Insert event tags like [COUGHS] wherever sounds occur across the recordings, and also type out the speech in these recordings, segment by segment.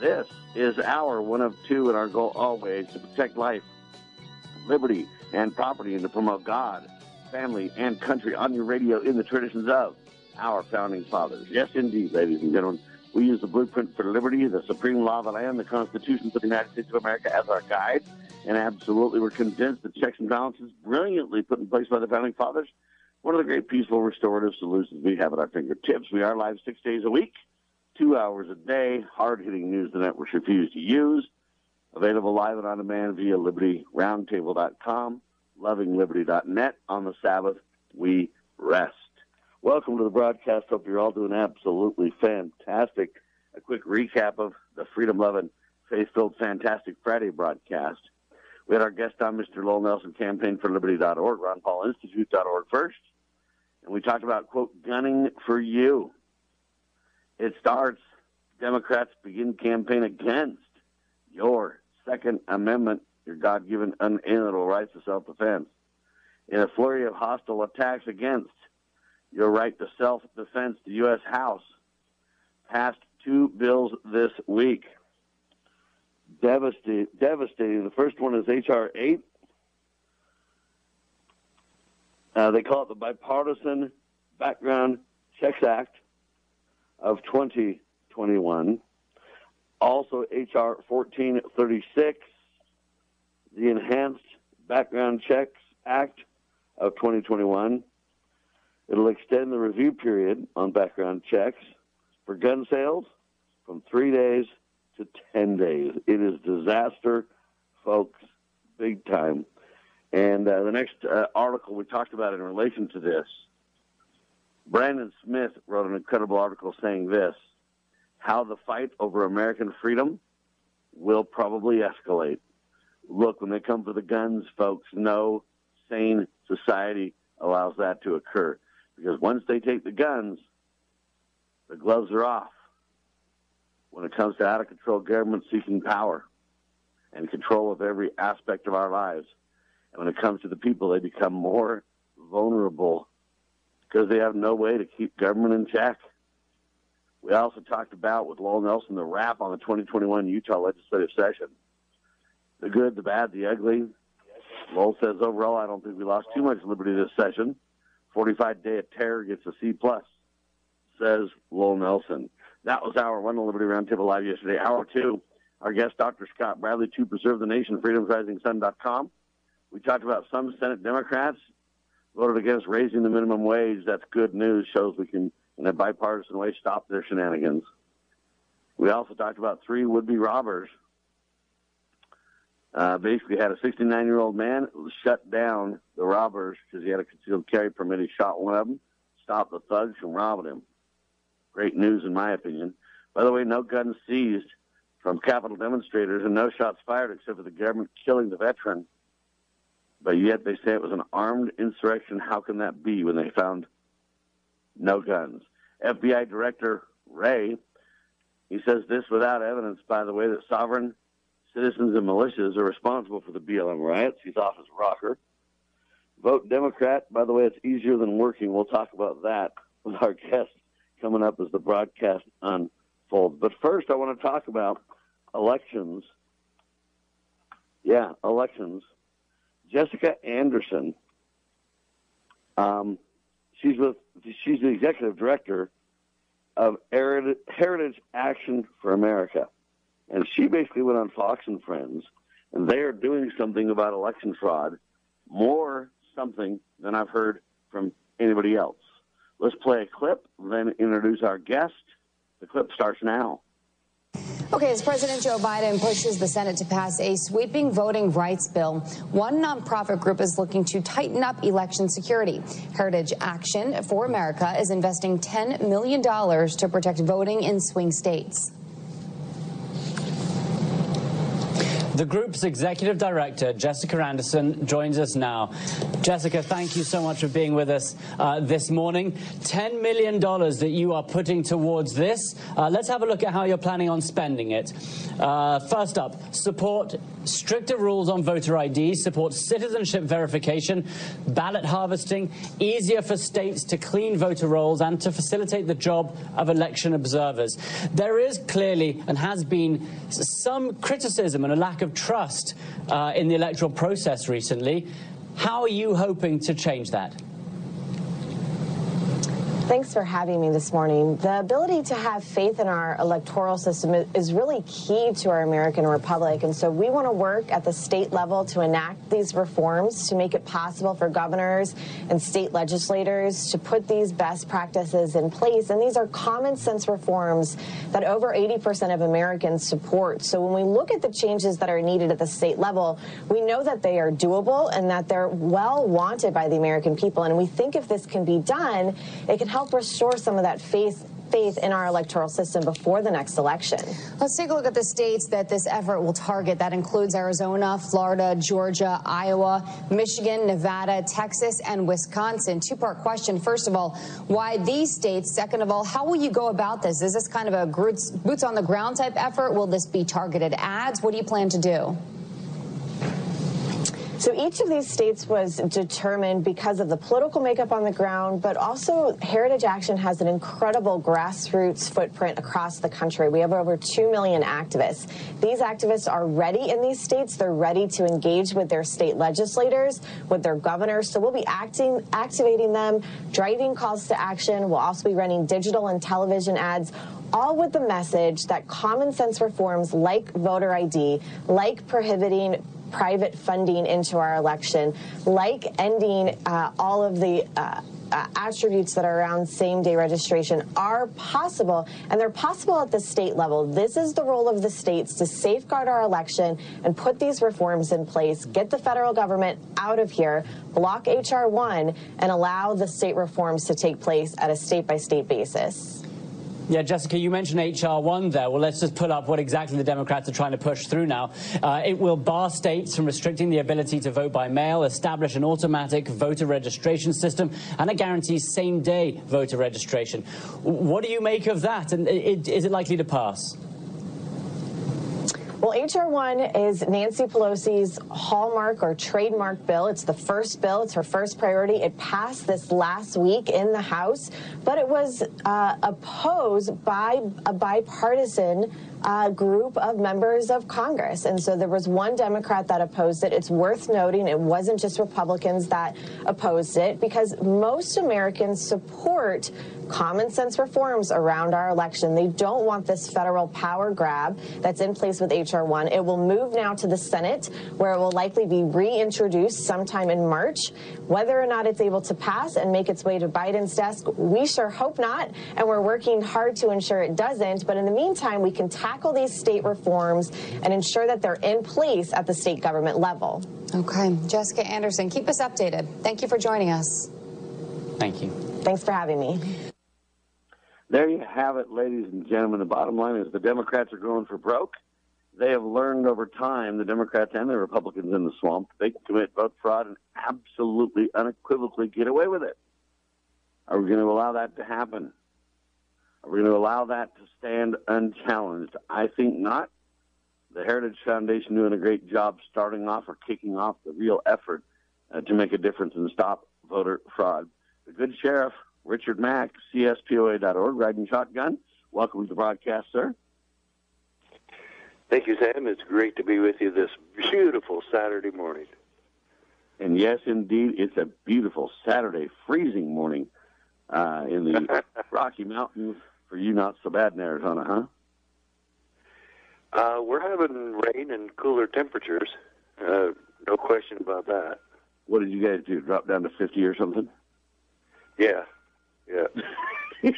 This is our one of two, and our goal always to protect life, liberty, and property, and to promote God, family, and country on your radio in the traditions of our founding fathers. Yes, indeed, ladies and gentlemen. We use the blueprint for liberty, the supreme law of the land, the Constitution of the United States of America as our guide. And absolutely, we're convinced that checks and balances, brilliantly put in place by the founding fathers, one of the great peaceful restorative solutions we have at our fingertips. We are live six days a week, two hours a day, hard hitting news the networks refuse to use. Available live and on demand via libertyroundtable.com, lovingliberty.net. On the Sabbath, we rest. Welcome to the broadcast. Hope you're all doing absolutely fantastic. A quick recap of the freedom loving, faith filled, fantastic Friday broadcast. We had our guest on, Mr. Lowell Nelson, campaign for liberty.org, Ron Paul Institute.org first. And we talked about, quote, gunning for you. It starts, Democrats begin campaign against your Second Amendment, your God given unalienable rights to self defense. In a flurry of hostile attacks against your right to self defense, the U.S. House passed two bills this week. Devastating. devastating. The first one is H.R. 8. Uh, they call it the Bipartisan Background Checks Act of 2021. Also, H.R. 1436, the Enhanced Background Checks Act of 2021. It'll extend the review period on background checks for gun sales from three days to 10 days. It is disaster, folks, big time. And uh, the next uh, article we talked about in relation to this, Brandon Smith wrote an incredible article saying this how the fight over American freedom will probably escalate. Look, when they come for the guns, folks, no sane society allows that to occur. Because once they take the guns, the gloves are off when it comes to out of control government seeking power and control of every aspect of our lives. And when it comes to the people, they become more vulnerable because they have no way to keep government in check. We also talked about with Lowell Nelson the wrap on the 2021 Utah legislative session. The good, the bad, the ugly. Lowell says overall, I don't think we lost too much liberty this session. 45 Day of Terror gets a C plus, says Lowell Nelson. That was our one Liberty Roundtable Live yesterday. Hour two, our guest, Dr. Scott Bradley, to preserve the nation, freedomsrisingsun.com. We talked about some Senate Democrats voted against raising the minimum wage. That's good news. Shows we can, in a bipartisan way, stop their shenanigans. We also talked about three would-be robbers uh, basically had a 69 year old man shut down the robbers because he had a concealed carry permit. He shot one of them, stopped the thugs from robbing him. Great news, in my opinion. By the way, no guns seized from Capitol demonstrators and no shots fired except for the government killing the veteran. But yet they say it was an armed insurrection. How can that be when they found no guns? FBI Director Wray, he says this without evidence, by the way, that sovereign citizens and militias are responsible for the BLM riots. He's off his rocker. Vote Democrat. By the way, it's easier than working. We'll talk about that with our guest coming up as the broadcast unfolds. But first, I want to talk about elections. Yeah, elections. Jessica Anderson. Um, she's with. She's the executive director of Heritage Action for America. And she basically went on Fox and Friends, and they are doing something about election fraud, more something than I've heard from anybody else. Let's play a clip, then introduce our guest. The clip starts now. Okay, as President Joe Biden pushes the Senate to pass a sweeping voting rights bill, one nonprofit group is looking to tighten up election security. Heritage Action for America is investing $10 million to protect voting in swing states. The group's executive director, Jessica Anderson, joins us now. Jessica, thank you so much for being with us uh, this morning. $10 million that you are putting towards this. Uh, let's have a look at how you're planning on spending it. Uh, first up, support stricter rules on voter ID, support citizenship verification, ballot harvesting, easier for states to clean voter rolls, and to facilitate the job of election observers. There is clearly and has been some criticism and a lack of trust uh, in the electoral process recently. How are you hoping to change that? Thanks for having me this morning. The ability to have faith in our electoral system is really key to our American Republic. And so we want to work at the state level to enact these reforms to make it possible for governors and state legislators to put these best practices in place. And these are common sense reforms that over 80% of Americans support. So when we look at the changes that are needed at the state level, we know that they are doable and that they're well wanted by the American people. And we think if this can be done, it can help help restore some of that faith faith in our electoral system before the next election. Let's take a look at the states that this effort will target. That includes Arizona, Florida, Georgia, Iowa, Michigan, Nevada, Texas, and Wisconsin. Two part question. First of all, why these states? Second of all, how will you go about this? Is this kind of a boots on the ground type effort? Will this be targeted ads? What do you plan to do? So each of these states was determined because of the political makeup on the ground, but also Heritage Action has an incredible grassroots footprint across the country. We have over 2 million activists. These activists are ready in these states. They're ready to engage with their state legislators, with their governors. So we'll be acting, activating them, driving calls to action. We'll also be running digital and television ads all with the message that common sense reforms like voter ID, like prohibiting private funding into our election, like ending uh, all of the uh, uh, attributes that are around same day registration are possible, and they're possible at the state level. This is the role of the states to safeguard our election and put these reforms in place, get the federal government out of here, block H.R. 1, and allow the state reforms to take place at a state by state basis. Yeah, Jessica, you mentioned H.R. 1 there. Well, let's just pull up what exactly the Democrats are trying to push through now. Uh, it will bar states from restricting the ability to vote by mail, establish an automatic voter registration system, and it guarantees same day voter registration. What do you make of that? And is it likely to pass? Well, H.R. 1 is Nancy Pelosi's hallmark or trademark bill. It's the first bill, it's her first priority. It passed this last week in the House, but it was uh, opposed by a bipartisan uh, group of members of Congress. And so there was one Democrat that opposed it. It's worth noting it wasn't just Republicans that opposed it because most Americans support common sense reforms around our election. They don't want this federal power grab that's in place with H.R. 1. It will move now to the Senate, where it will likely be reintroduced sometime in March. Whether or not it's able to pass and make its way to Biden's desk, we sure hope not, and we're working hard to ensure it doesn't. But in the meantime, we can these state reforms and ensure that they're in place at the state government level. Okay. Jessica Anderson, keep us updated. Thank you for joining us. Thank you. Thanks for having me. There you have it, ladies and gentlemen. The bottom line is the Democrats are going for broke. They have learned over time, the Democrats and the Republicans in the swamp, they can commit vote fraud and absolutely, unequivocally get away with it. Are we going to allow that to happen? Are we going to allow that to stand unchallenged? I think not. The Heritage Foundation doing a great job starting off or kicking off the real effort uh, to make a difference and stop voter fraud. The good sheriff Richard Mack, CSPOA.org, riding shotgun. Welcome to the broadcast, sir. Thank you, Sam. It's great to be with you this beautiful Saturday morning. And yes, indeed, it's a beautiful Saturday, freezing morning uh, in the [LAUGHS] Rocky Mountains. For you, not so bad in Arizona, huh? Uh, we're having rain and cooler temperatures. Uh, no question about that. What did you guys do? Drop down to 50 or something? Yeah, yeah. [LAUGHS] [LAUGHS]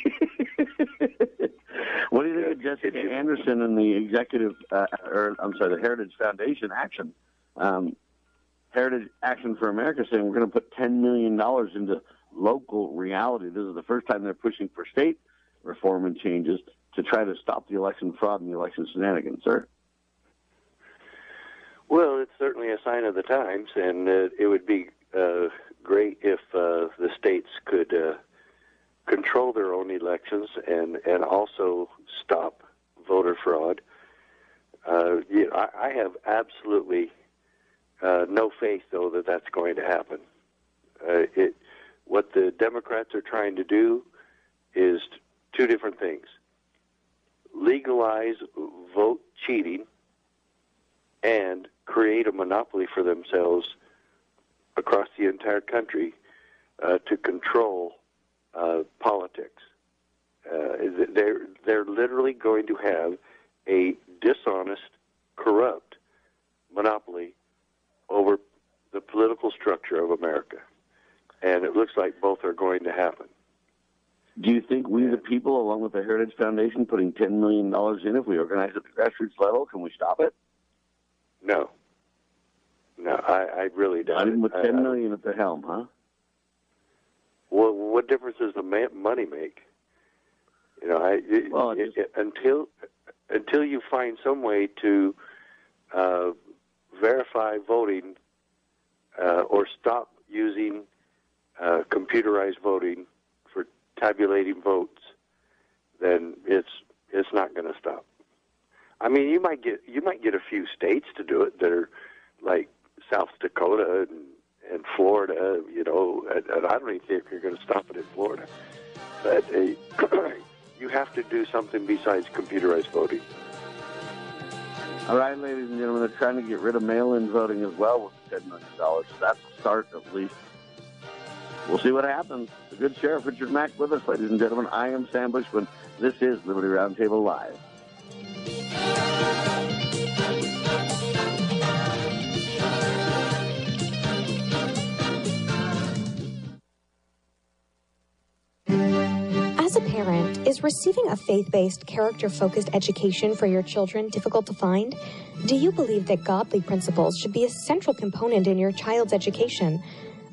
what do you think of Jessica Anderson and the executive, uh, or I'm sorry, the Heritage Foundation action? Um, Heritage Action for America saying we're going to put $10 million into local reality. This is the first time they're pushing for state reform and changes to try to stop the election fraud and the election shenanigans, sir. Well, it's certainly a sign of the times, and uh, it would be uh, great if uh, the states could uh, control their own elections and and also stop voter fraud. Uh, you know, I, I have absolutely uh, no faith, though, that that's going to happen. It, what the Democrats are trying to do is two different things: legalize vote cheating and create a monopoly for themselves across the entire country uh, to control uh, politics. Uh, they're they're literally going to have a dishonest, corrupt monopoly over the political structure of America, and it looks like both are going to happen. Do you think we, the people, along with the Heritage Foundation, putting ten million dollars in, if we organize at the grassroots level, can we stop it? No. No, I, I really doubt Not even it. with ten I- million at the helm, huh? Well, what difference does the ma- money make? You know, I, it, Well, it it- until until you find some way to uh, verify voting uh, or stop using uh, computerized voting tabulating votes, then it's it's not going to stop. I mean, you might get you might get a few states to do it that are like South Dakota and, and Florida, you know, and, and I don't even think you're going to stop it in Florida. But uh, [CLEARS THROAT] you have to do something besides computerized voting. All right, ladies and gentlemen, they're trying to get rid of mail-in voting as well with ten million dollars. So that's a start, at least. We'll see what happens. The good Sheriff Richard Mack with us, ladies and gentlemen. I am Sam Bushman. This is Liberty Roundtable Live. As a parent, is receiving a faith based, character focused education for your children difficult to find? Do you believe that godly principles should be a central component in your child's education?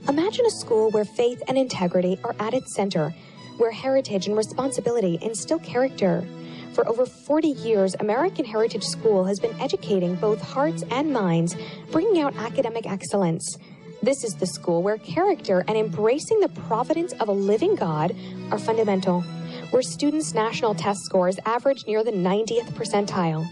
Imagine a school where faith and integrity are at its center, where heritage and responsibility instill character. For over 40 years, American Heritage School has been educating both hearts and minds, bringing out academic excellence. This is the school where character and embracing the providence of a living God are fundamental, where students' national test scores average near the 90th percentile.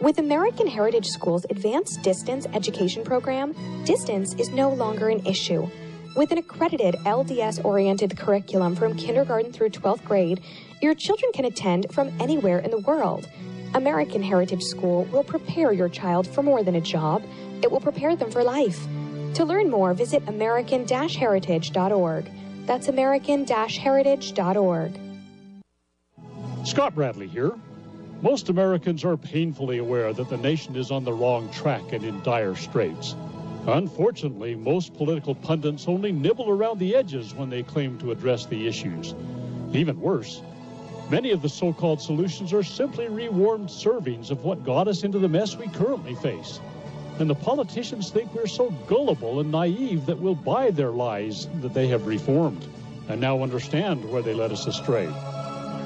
With American Heritage School's advanced distance education program, distance is no longer an issue. With an accredited LDS oriented curriculum from kindergarten through 12th grade, your children can attend from anywhere in the world. American Heritage School will prepare your child for more than a job, it will prepare them for life. To learn more, visit American Heritage.org. That's American Heritage.org. Scott Bradley here. Most Americans are painfully aware that the nation is on the wrong track and in dire straits. Unfortunately, most political pundits only nibble around the edges when they claim to address the issues. Even worse, many of the so called solutions are simply rewarmed servings of what got us into the mess we currently face. And the politicians think we're so gullible and naive that we'll buy their lies that they have reformed and now understand where they led us astray.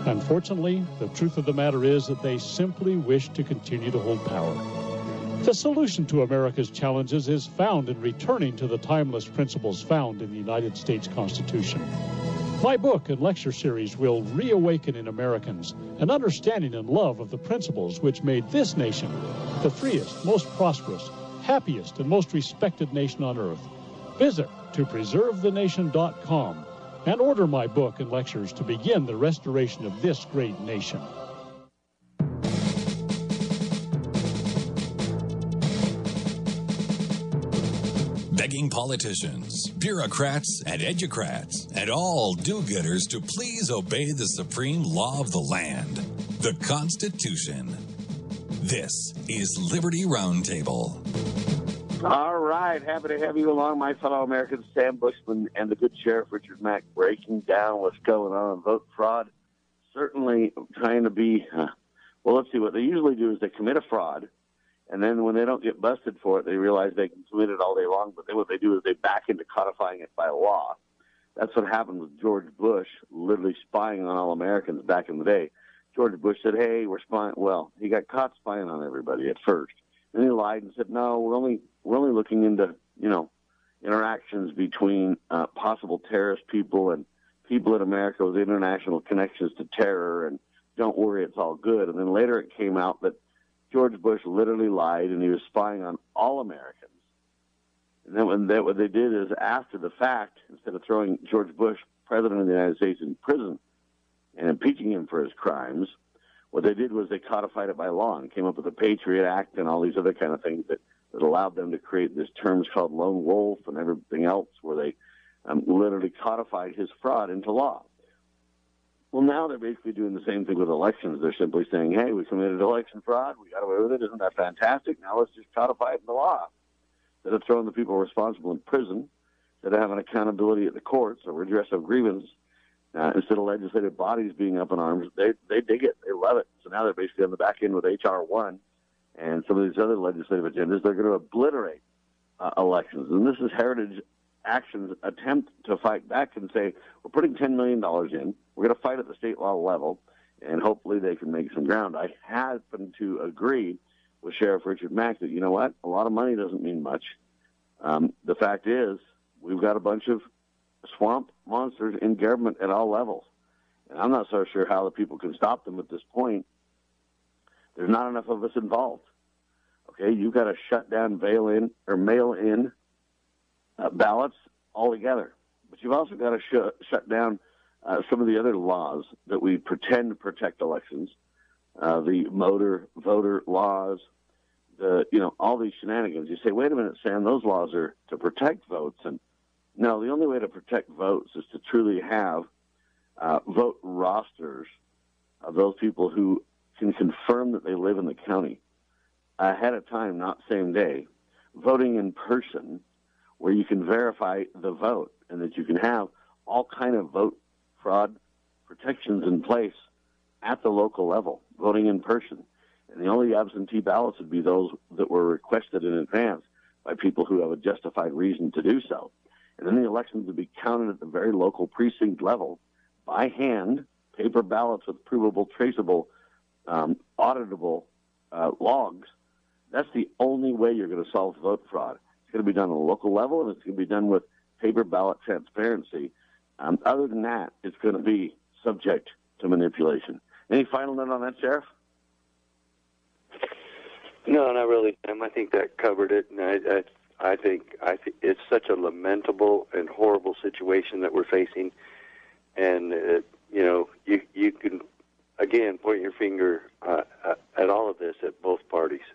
Unfortunately, the truth of the matter is that they simply wish to continue to hold power. The solution to America's challenges is found in returning to the timeless principles found in the United States Constitution. My book and lecture series will reawaken in Americans an understanding and love of the principles which made this nation the freest, most prosperous, happiest, and most respected nation on earth. Visit to preservethenation.com and order my book and lectures to begin the restoration of this great nation. Begging politicians, bureaucrats, and educrats, and all do gooders to please obey the supreme law of the land, the Constitution. This is Liberty Roundtable. All right, happy to have you along, my fellow Americans, Sam Bushman and the good Sheriff Richard Mack, breaking down what's going on. In vote fraud, certainly trying to be. Uh, well, let's see. What they usually do is they commit a fraud, and then when they don't get busted for it, they realize they can commit it all day long. But then what they do is they back into codifying it by law. That's what happened with George Bush, literally spying on all Americans back in the day. George Bush said, "Hey, we're spying." Well, he got caught spying on everybody at first, and he lied and said, "No, we're only we're only looking into, you know, interactions between uh, possible terrorist people and people in America with international connections to terror and don't worry, it's all good. And then later it came out that George Bush literally lied and he was spying on all Americans. And then when they, what they did is after the fact, instead of throwing George Bush, president of the United States, in prison and impeaching him for his crimes, what they did was they codified it by law and came up with the Patriot Act and all these other kind of things that, that allowed them to create this terms called lone wolf and everything else where they um, literally codified his fraud into law. Well, now they're basically doing the same thing with elections. They're simply saying, hey, we committed election fraud. We got away with it. Isn't that fantastic? Now let's just codify it in the law. Instead of throwing the people responsible in prison, instead of having accountability at the courts or redress of grievance, uh, instead of legislative bodies being up in arms, they, they dig it. They love it. So now they're basically on the back end with H.R. 1 and some of these other legislative agendas. They're going to obliterate uh, elections. And this is Heritage Action's attempt to fight back and say, we're putting $10 million in. We're going to fight at the state law level, and hopefully they can make some ground. I happen to agree with Sheriff Richard Mack that, you know what, a lot of money doesn't mean much. Um, the fact is, we've got a bunch of swamp monsters in government at all levels. And I'm not so sure how the people can stop them at this point. There's not enough of us involved. Okay, you've got to shut down mail in or mail in uh, ballots altogether. But you've also got to sh- shut down uh, some of the other laws that we pretend protect elections, uh, the motor voter laws, the you know all these shenanigans. You say, wait a minute, Sam, those laws are to protect votes, and no, the only way to protect votes is to truly have uh, vote rosters of those people who can confirm that they live in the county ahead of time, not same day, voting in person, where you can verify the vote and that you can have all kind of vote fraud protections in place at the local level, voting in person. And the only absentee ballots would be those that were requested in advance by people who have a justified reason to do so. And then the elections would be counted at the very local precinct level by hand, paper ballots with provable, traceable, um, auditable uh, logs. That's the only way you're going to solve vote fraud. It's going to be done on a local level, and it's going to be done with paper ballot transparency. Um, other than that, it's going to be subject to manipulation. Any final note on that, Sheriff? No, not really. Um, I think that covered it, and I, I, I think I th- it's such a lamentable and horrible situation that we're facing, and uh, you know, you you can again point your finger uh, uh at all of this at both parties,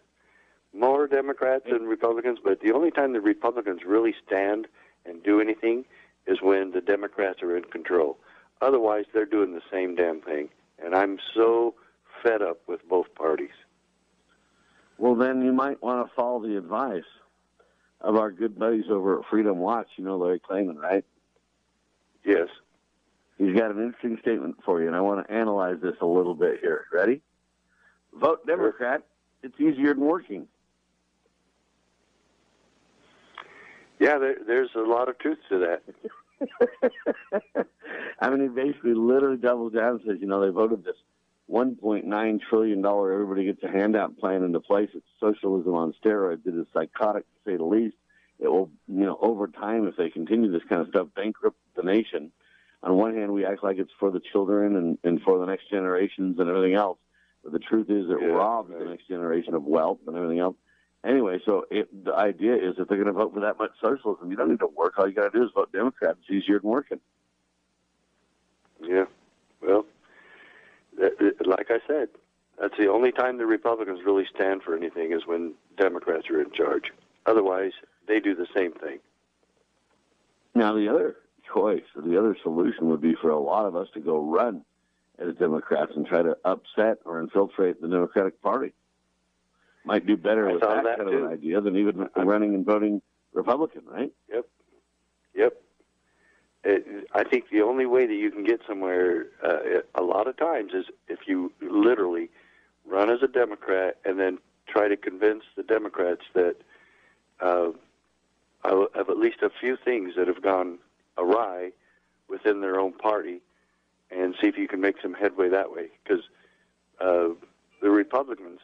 more Democrats than Republicans. But the only time the Republicans really stand and do anything is when the Democrats are in control. Otherwise, they're doing the same damn thing. And I'm so fed up with both parties. Well, then you might want to follow the advice of our good buddies over at Freedom Watch. You know Larry Klayman, right? Yes. He's got an interesting statement for you, and I want to analyze this a little bit here. Ready? Vote Democrat. It's easier than working. Yeah, there, there's a lot of truth to that. [LAUGHS] I mean, he basically literally doubles down and says, you know, they voted this $1.9 trillion everybody gets a handout plan into place. It's socialism on steroids. It is psychotic, to say the least. It will, you know, over time, if they continue this kind of stuff, bankrupt the nation. On one hand, we act like it's for the children and, and for the next generations and everything else. But the truth is, it Yeah, robs right. the next generation of wealth and everything else. Anyway, so it, the idea is if they're going to vote for that much socialism, you don't need to work. All you got to do is vote Democrat. It's easier than working. Yeah. Well, like I said, that's the only time the Republicans really stand for anything is when Democrats are in charge. Otherwise, they do the same thing. Now, the other choice, the other solution would be for a lot of us to go run as Democrats and try to upset or infiltrate the Democratic Party. Might do better I with that, that kind too. of an idea than even running and voting Republican, right? Yep. Yep. It, I think the only way that you can get somewhere uh, a lot of times is if you literally run as a Democrat and then try to convince the Democrats that uh, of of at least a few things that have gone awry within their own party and see if you can make some headway that way. Because uh, the Republicans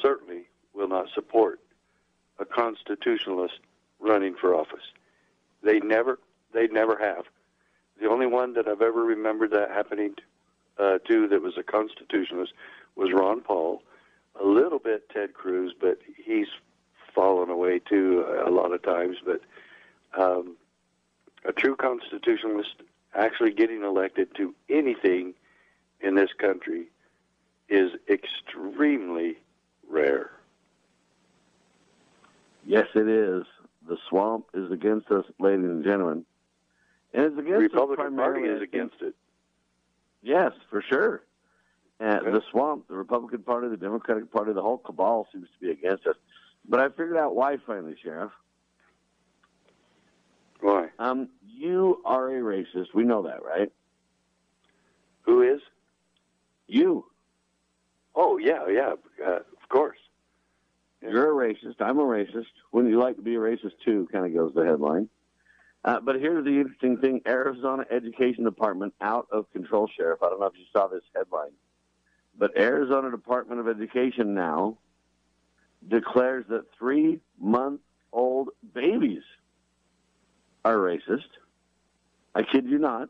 certainly will not support a constitutionalist running for office. They never, they never have. The only one that I've ever remembered that happening uh, to that was a constitutionalist was Ron Paul. A little bit Ted Cruz, but he's fallen away too a lot of times. But um, a true constitutionalist actually getting elected to anything in this country is extremely rare. Yes, it is. The swamp is against us, ladies and gentlemen. And it's against the Republican us primarily. Party is against it. Yes, for sure. And Okay. the swamp, the Republican Party, the Democratic Party, the whole cabal seems to be against us. But I figured out why finally, Sheriff. Why? Um, you are a racist. We know that, right? Who is? You. Oh yeah, yeah, uh, of course. You're a racist. I'm a racist. Wouldn't you like to be a racist too? Kind of goes the headline. Uh, but here's the interesting thing: Arizona Education Department out of control, Sheriff. I don't know if you saw this headline, but Arizona Department of Education now declares that three-month-old babies are racist. I kid you not.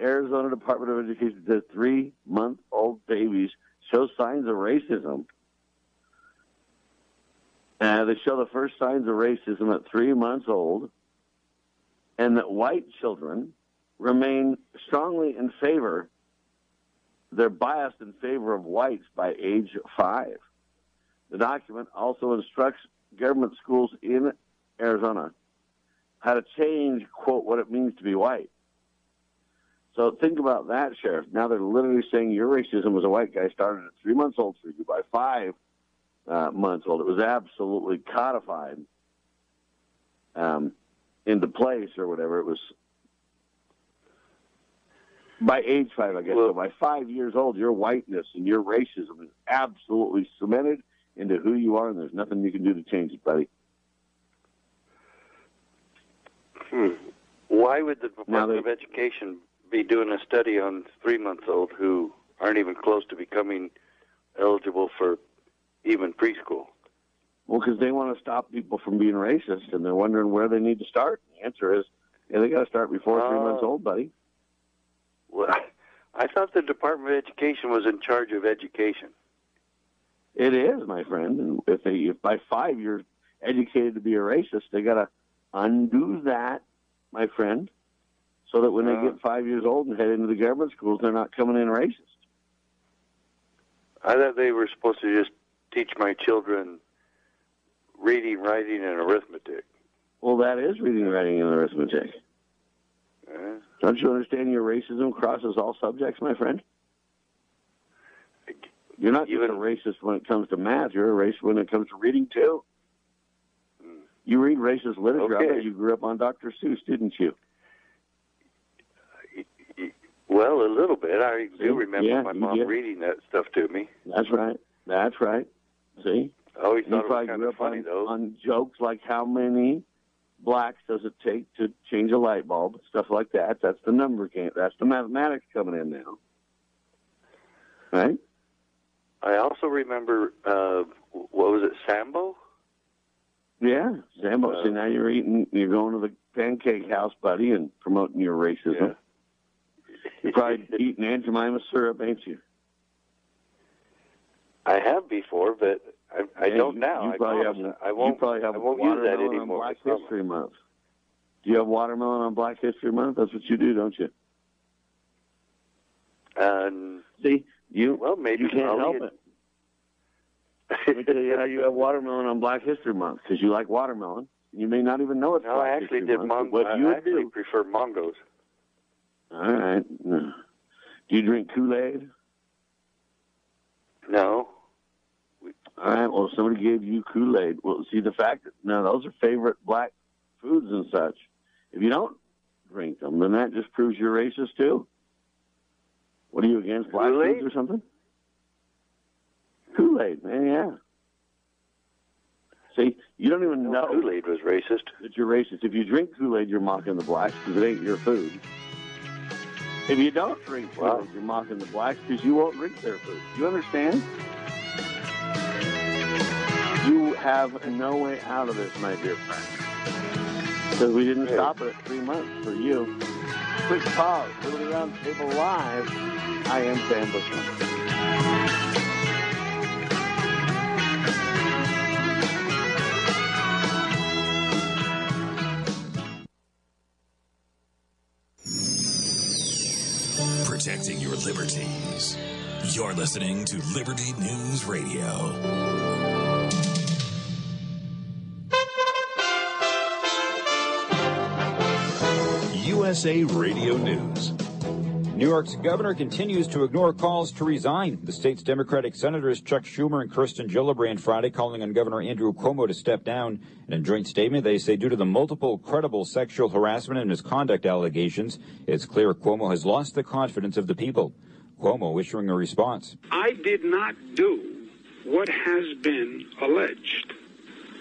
Arizona Department of Education says three-month-old babies show signs of racism. Uh, they show the first signs of racism at three months old, and that white children remain strongly in favor, they're biased in favor of whites by age five. The document also instructs government schools in Arizona how to change, quote, what it means to be white. So think about that, Sheriff. Now they're literally saying your racism as a white guy started at three months old for you. By five uh, months old, it was absolutely codified um, into place or whatever. It was by age five, I guess. so by five years old, your whiteness and your racism is absolutely cemented into who you are, and there's nothing you can do to change it, buddy. Hmm. Why would the Department they- of Education be doing a study on three-month-old who aren't even close to becoming eligible for even preschool? Well, because they want to stop people from being racist, and they're wondering where they need to start. The answer is, yeah, they got to start before three months old, buddy. Well, [LAUGHS] I thought the Department of Education was in charge of education. It is, my friend. And if they, if by five you're educated to be a racist, they got to undo that, my friend, so that when Uh. they get five years old and head into the government schools, they're not coming in racist. I thought they were supposed to just teach my children reading, writing, and arithmetic. Well, that is reading, writing, and arithmetic. Uh, Don't you understand your racism crosses all subjects, my friend? You're not just a racist when it comes to math. You're a racist when it comes to reading too. You read racist literature. I Okay. bet you grew up on Dr. Seuss, didn't you? well, a little bit. I do remember Yeah, my mom reading that stuff to me. That's right. That's right. See? I always you thought was probably grew up funny, on, though. on jokes like how many blacks does it take to change a light bulb, stuff like that. That's the number game. That's the mathematics coming in now. Right? I also remember, uh, what was it, Sambo? Yeah, Sambo. Uh, See, now you're eating, you're going to the pancake house, buddy, and promoting your racism. You're probably eating Aunt Jemima syrup, ain't you? I have before, but I, I don't you- now. You I probably promise. have. I won't. You probably have I won't use that anymore. Black. History Month. Do you have watermelon on Black History Month? That's what you do, don't you? And See, you well, maybe you can't help it. Let me tell you how you have watermelon on Black History Month because you like watermelon. You may not even know it's No, Black I actually History did Month. What I you actually do? prefer mangoes. All right. Do you drink Kool Aid? No. All right. Well, somebody gave you Kool Aid. Well, see the fact that now those are favorite black foods and such. If you don't drink them, then that just proves you're racist too. What are you against black Kool-Aid? foods or something? Kool Aid, man. Yeah. See, you don't even know Kool Aid was racist. that you're racist. If you drink Kool Aid, you're mocking the blacks because it ain't your food. If you don't drink Kool Aid, Wow. you're mocking the blacks because you won't drink their food. You understand? You have no way out of this, my dear friend. Because we didn't stop it at three months for you. Quick pause. Liberty Roundtable Live. I am Sam Bushman. Protecting your liberties. You're listening to Liberty News Radio. USA Radio News. New York's governor continues to ignore calls to resign. The state's Democratic senators Chuck Schumer and Kirsten Gillibrand Friday calling on Governor Andrew Cuomo to step down. In a joint statement, they say due to the multiple credible sexual harassment and misconduct allegations, it's clear Cuomo has lost the confidence of the people. Cuomo issuing a response. I did not do what has been alleged.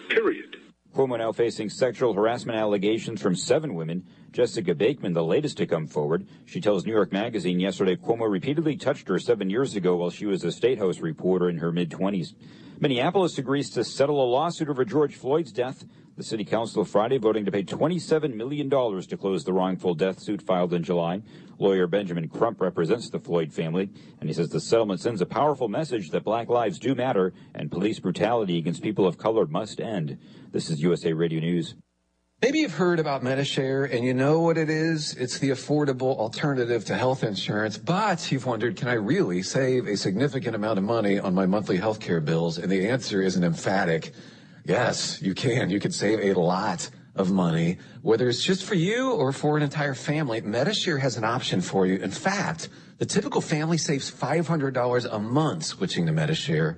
Period. Cuomo now facing sexual harassment allegations from seven women. Jessica Bakeman, the latest to come forward. She tells New York Magazine yesterday Cuomo repeatedly touched her seven years ago while she was a State House reporter in her mid 20s. Minneapolis agrees to settle a lawsuit over George Floyd's death. The city council Friday voting to pay $27 million to close the wrongful death suit filed in July. Lawyer Benjamin Crump represents the Floyd family, and he says the settlement sends a powerful message that black lives do matter and police brutality against people of color must end. This is USA Radio News. Maybe you've heard about Medi-Share and you know what it is. It's the affordable alternative to health insurance, but you've wondered, can I really save a significant amount of money on my monthly health care bills? And the answer is an emphatic yes, you can. You can save a lot of money, whether it's just for you or for an entire family. Medi-Share has an option for you. In fact, the typical family saves $500 a month switching to Medi-Share.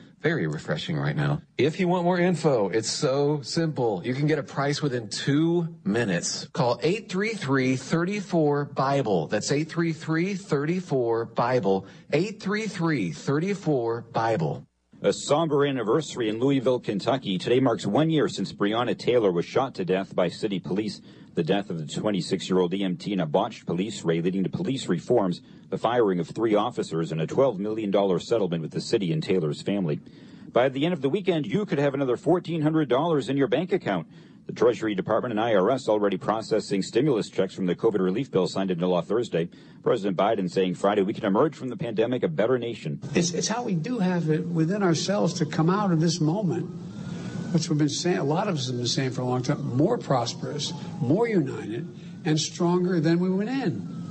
very refreshing right now. If you want more info, it's so simple. You can get a price within two minutes. Call 833-34-BIBLE. That's 833-34-BIBLE. 833-34-BIBLE. A somber anniversary in Louisville, Kentucky. Today marks one year since Breonna Taylor was shot to death by city police. The death of the 26-year-old EMT in a botched police raid leading to police reforms, the firing of three officers, and a $12 million settlement with the city and Taylor's family. By the end of the weekend, you could have another $1,400 in your bank account. The Treasury Department and IRS already processing stimulus checks from the COVID relief bill signed into law Thursday. President Biden saying Friday we can emerge from the pandemic a better nation. It's, it's how we do have it within ourselves to come out of this moment, which we've been saying, a lot of us have been saying for a long time, more prosperous, more united, and stronger than we went in.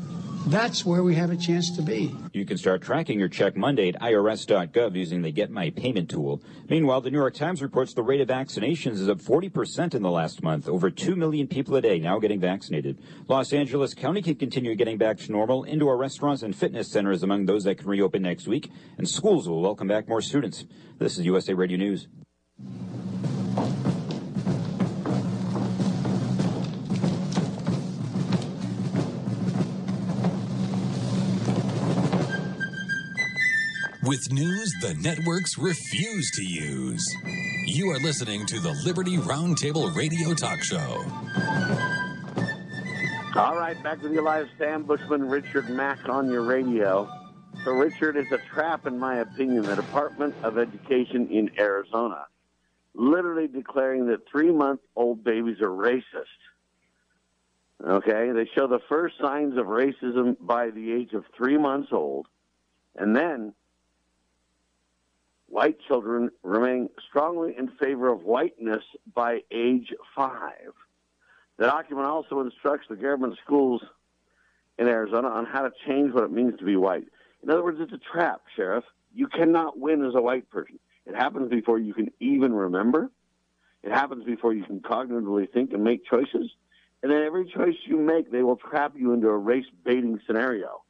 That's where we have a chance to be. You can start tracking your check Monday at irs.gov using the Get My Payment tool. Meanwhile, the New York Times reports the rate of vaccinations is up 40% in the last month. Over 2 million people a day now getting vaccinated. Los Angeles County can continue getting back to normal. Indoor restaurants and fitness centers among those that can reopen next week. And schools will welcome back more students. This is USA Radio News. With news the networks refuse to use. You are listening to the Liberty Roundtable Radio Talk Show. All right, back with you live, Sam Bushman, Richard Mack on your radio. So, Richard, it's a trap, in my opinion, the Department of Education in Arizona literally declaring that three month old babies are racist. Okay, they show the first signs of racism by the age of three months old, and then white children remain strongly in favor of whiteness by age five. The document also instructs the government schools in Arizona on how to change what it means to be white. In other words, it's a trap, Sheriff. You cannot win as a white person. It happens before you can even remember. It happens before you can cognitively think and make choices. And then every choice you make, they will trap you into a race baiting scenario.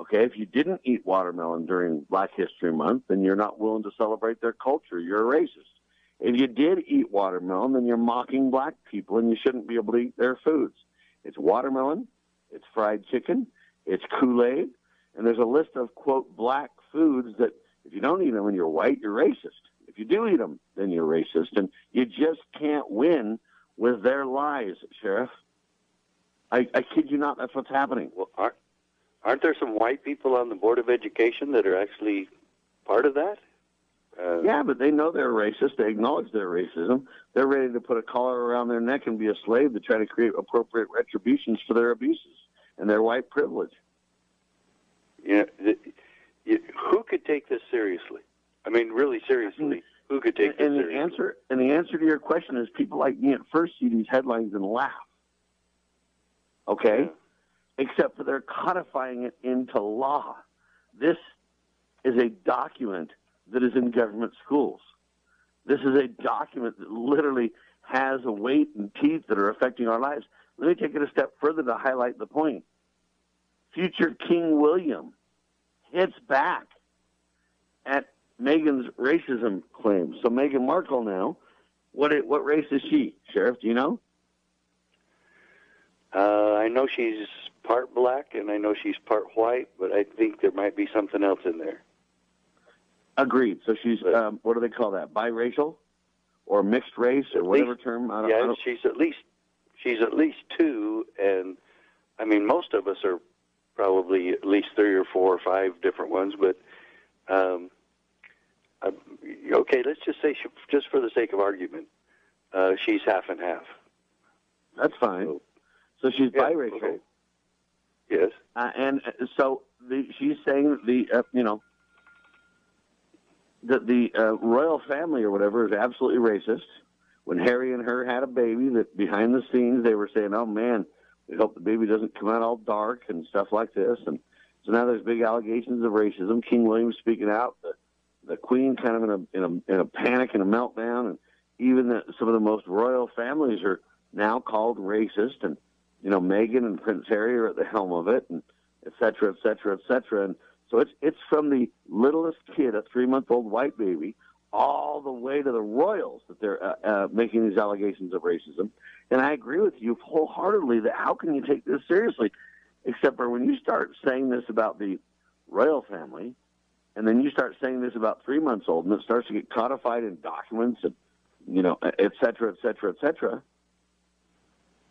Okay, if you didn't eat watermelon during Black History Month, then you're not willing to celebrate their culture. You're a racist. If you did eat watermelon, then you're mocking black people and you shouldn't be able to eat their foods. It's watermelon, it's fried chicken, it's Kool Aid, and there's a list of quote black foods that if you don't eat them and you're white, you're racist. If you do eat them, then you're racist, and you just can't win with their lies, Sheriff. I, I kid you not, that's what's happening. Well, aren't, aren't there some white people on the Board of Education that are actually part of that? Uh, yeah, but they know they're racist. They acknowledge their racism. They're ready to put a collar around their neck and be a slave to try to create appropriate retributions for their abuses and their white privilege. Yeah, the, you, who could take this seriously? I mean, really seriously, who could take and this the seriously? answer and the answer to your question is people like me at first see these headlines and laugh. Okay? Except for they're codifying it into law. This is a document that is in government schools. This is a document that literally has a weight and teeth that are affecting our lives. Let me take it a step further to highlight the point. Future King William hits back at Meghan's racism claims. So Meghan Markle now, what what race is she, Sheriff? Do you know? Uh, I know she's part black and I know she's part white, but I think there might be something else in there. Agreed. So she's um, what do they call that? Biracial or mixed race or whatever term? I don't, I yeah, don't, she's at least she's at least two, and I mean most of us are probably at least three or four or five different ones. But um, okay, let's just say she, just for the sake of argument, uh, she's half and half. That's fine. So she's Yeah, biracial. okay. Yes. Uh, and uh, so the, she's saying the uh, you know that the uh, royal family or whatever is absolutely racist. When Harry and her had a baby, that behind the scenes they were saying, "Oh man, we hope the baby doesn't come out all dark and stuff like this." And so now there's big allegations of racism. King William speaking out, the, the Queen kind of in a in a in a panic and a meltdown, and even the, some of the most royal families are now called racist. And you know, Meghan and Prince Harry are at the helm of it, and et cetera, et cetera, et cetera. And so it's it's from the littlest kid, a three month old white baby, all the way to the royals that they're uh, uh, making these allegations of racism. And I agree with you wholeheartedly that how can you take this seriously? Except for when you start saying this about the royal family, and then you start saying this about three months old, and it starts to get codified in documents and you know, et cetera, et cetera, et cetera.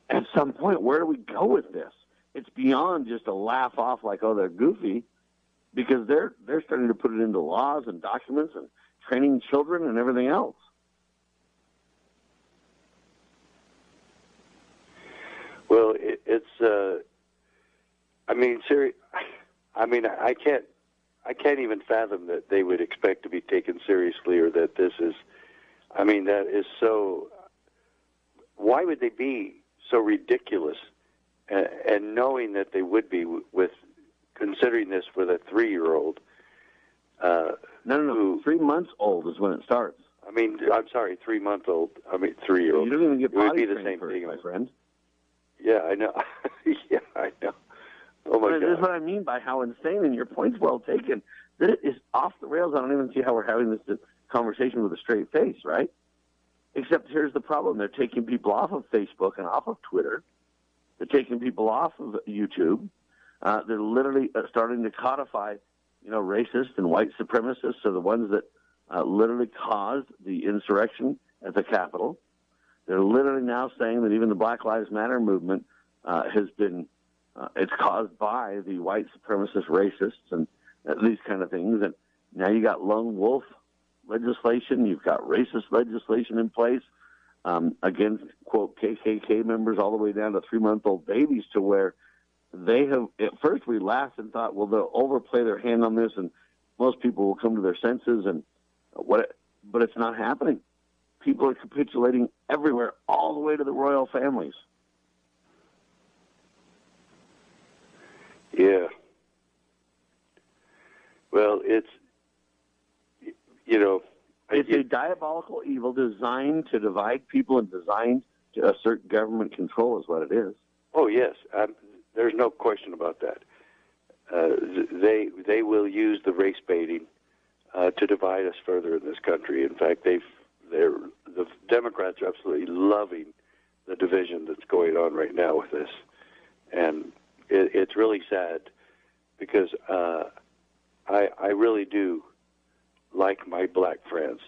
At some point, where do we go with this? It's beyond just a laugh off like, oh, they're goofy, because they're they're starting to put it into laws and documents and training children and everything else. Well, it, it's. Uh, I mean, seri- I mean, I can't. I can't even fathom that they would expect to be taken seriously, or that this is. I mean, that is so. Why would they be so ridiculous, and, and knowing that they would be with considering this with a three-year-old? Uh, No, no, no. Three months old is when it starts. I mean, I'm sorry, three-month-old. I mean, three-year-old. You don't even get It would be the same first, thing. my friend. Yeah, I know. [LAUGHS] yeah, I know. Oh my But God. This is what I mean by how insane, and your point's well taken. That it is off the rails. I don't even see how we're having this conversation with a straight face, right? Except here's the problem: they're taking people off of Facebook and off of Twitter. They're taking people off of YouTube. Uh, they're literally uh, starting to codify, you know, racist and white supremacists are the ones that uh, literally caused the insurrection at the Capitol. They're literally now saying that even the Black Lives Matter movement uh, has been uh, it's caused by the white supremacist racists and uh, these kind of things. And now you got lone wolf legislation. You've got racist legislation in place um, against quote KKK members, all the way down to three month old babies, to where they have. At first, we laughed and thought, well, they'll overplay their hand on this, and most people will come to their senses. And what? But it's not happening. People are capitulating everywhere, all the way to the royal families. Yeah. Well, it's you know, It's a diabolical evil designed to divide people and designed to assert government control, is what it is. oh yes, um, there's no question about that. Uh, they they will use the race baiting uh, to divide us further in this country. In fact, they've they're the Democrats are absolutely loving the division that's going on right now with this, and it, it's really sad because uh, I I really do like my black friends,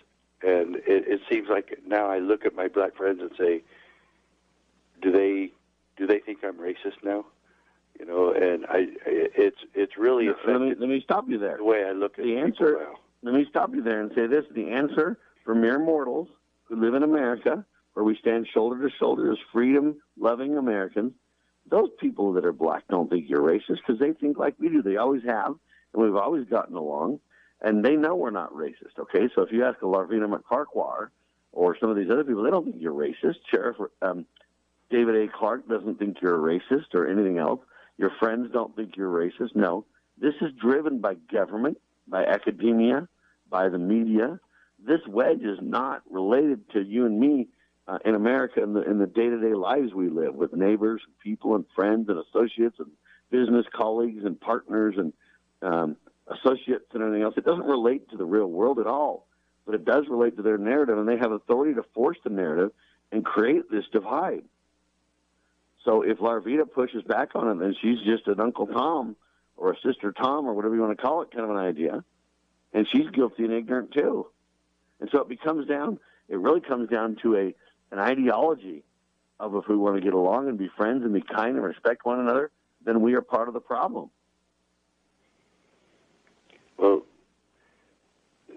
and it, it seems like now I look at my black friends and say, do they do they think I'm racist now? You know, and I it's it's really let me let me stop you there. the way I look at The answer. now. Let me stop you there and say this: the answer for mere mortals who live in America, where we stand shoulder to shoulder as freedom-loving Americans, those people that are black don't think you're racist because they think like we do. They always have, and we've always gotten along, and they know we're not racist. Okay, so if you ask a Larvina McCarquar or some of these other people, they don't think you're racist. Sheriff um, David A. Clarke doesn't think you're a racist or anything else. Your friends don't think you're racist. No, this is driven by government, by academia, by the media. This wedge is not related to you and me uh, in America in the in the day to day lives we live with neighbors, people, and friends, and associates, and business colleagues, and partners, and um, associates, and everything else. It doesn't relate to the real world at all, but it does relate to their narrative, and they have authority to force the narrative and create this divide. So if Larvita pushes back on it, then she's just an Uncle Tom or a Sister Tom or whatever you want to call it kind of an idea. And she's guilty and ignorant too. And so it becomes down, it really comes down to a an ideology of if we want to get along and be friends and be kind and respect one another, then we are part of the problem. Well,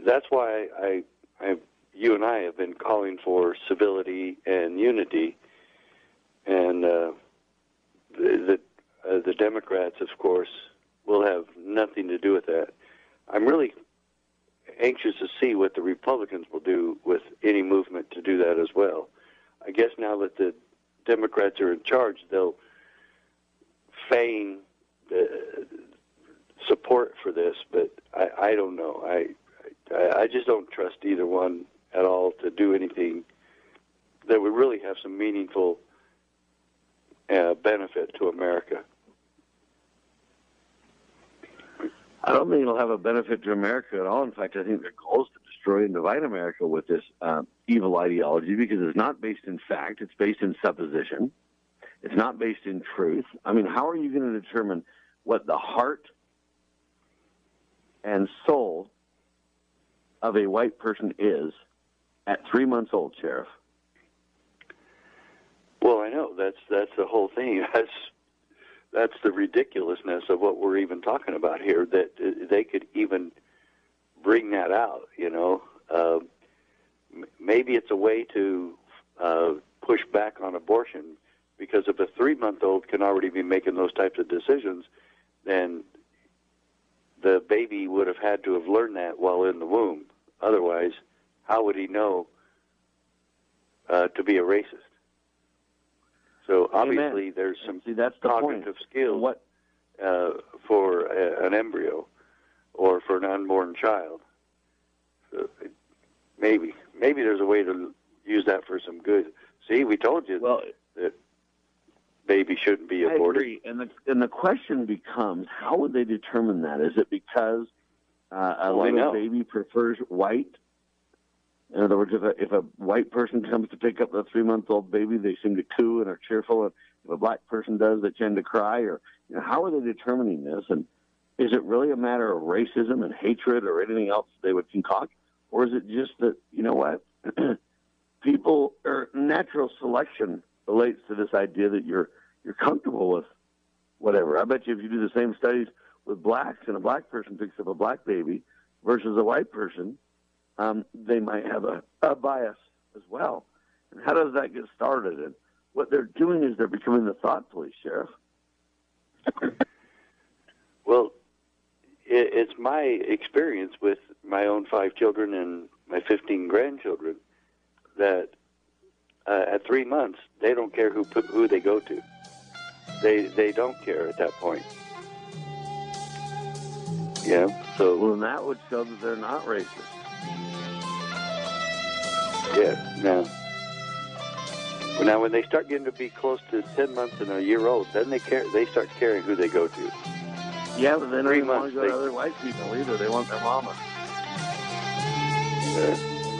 that's why I, I, you and I have been calling for civility and unity, and uh, the the, uh, the Democrats, of course, will have nothing to do with that. I'm really anxious to see what the Republicans will do with any movement to do that as well. I guess now that the Democrats are in charge, they'll feign the support for this, but I, I don't know. I, I I just don't trust either one at all to do anything that would really have some meaningful uh, benefit to America. I don't think it'll have a benefit to America at all. In fact, I think their goal is to destroy and divide America with this uh, evil ideology because it's not based in fact, it's based in supposition. It's not based in truth. I mean, how are you going to determine what the heart and soul of a white person is at three months old, Sheriff? Well, I know that's that's the whole thing. [LAUGHS] That's that's the ridiculousness of what we're even talking about here. That uh, they could even bring that out. You know, uh, maybe it's a way to uh, push back on abortion because if a three-month-old can already be making those types of decisions, then the baby would have had to have learned that while in the womb. Otherwise, how would he know uh, to be a racist? So obviously, there's some See, that's the cognitive point. skills What uh, for a, an embryo or for an unborn child. So it- maybe, maybe there's a way to use that for some good. See, we told you well, that baby shouldn't be I aborted. agree. And the and the question becomes, how would they determine that? Is it because uh, a Well, little baby prefers white? In other words, if a if a white person comes to pick up a three month old baby, they seem to coo and are cheerful. And if a black person does, they tend to cry. Or you know, how are they determining this? And is it really a matter of racism and hatred or anything else they would concoct, or is it just that you know what? [CLEARS THROAT] People or natural selection relates to this idea that you're you're comfortable with whatever. I bet you if you do the same studies with blacks and a black person picks up a black baby versus a white person, um, they might have a, a bias as well. And how does that get started? And what they're doing is they're becoming the thought police, Sheriff. [LAUGHS] Well, it, it's my experience with my own five children and my 15 grandchildren that uh, at three months they don't care who who they go to. They they don't care at that point. Yeah. So well, then that would show that they're not racist. Yeah. Now. Well, now, when they start getting to be close to 10 months and a year old, then they care. They start caring who they go to. Yeah, but they don't Three want months, to go to other white people either. They want their mama.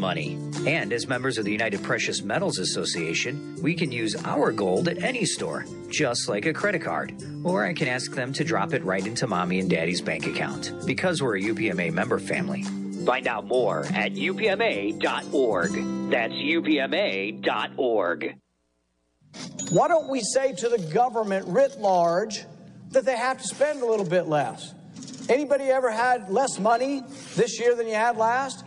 money. And as members of the United Precious Metals Association, we can use our gold at any store, just like a credit card. Or I can ask them to drop it right into mommy and daddy's bank account, because we're a UPMA member family. Find out more at upma.org. That's upma.org. Why don't we say to the government writ large that they have to spend a little bit less? Anybody ever had less money this year than you had last?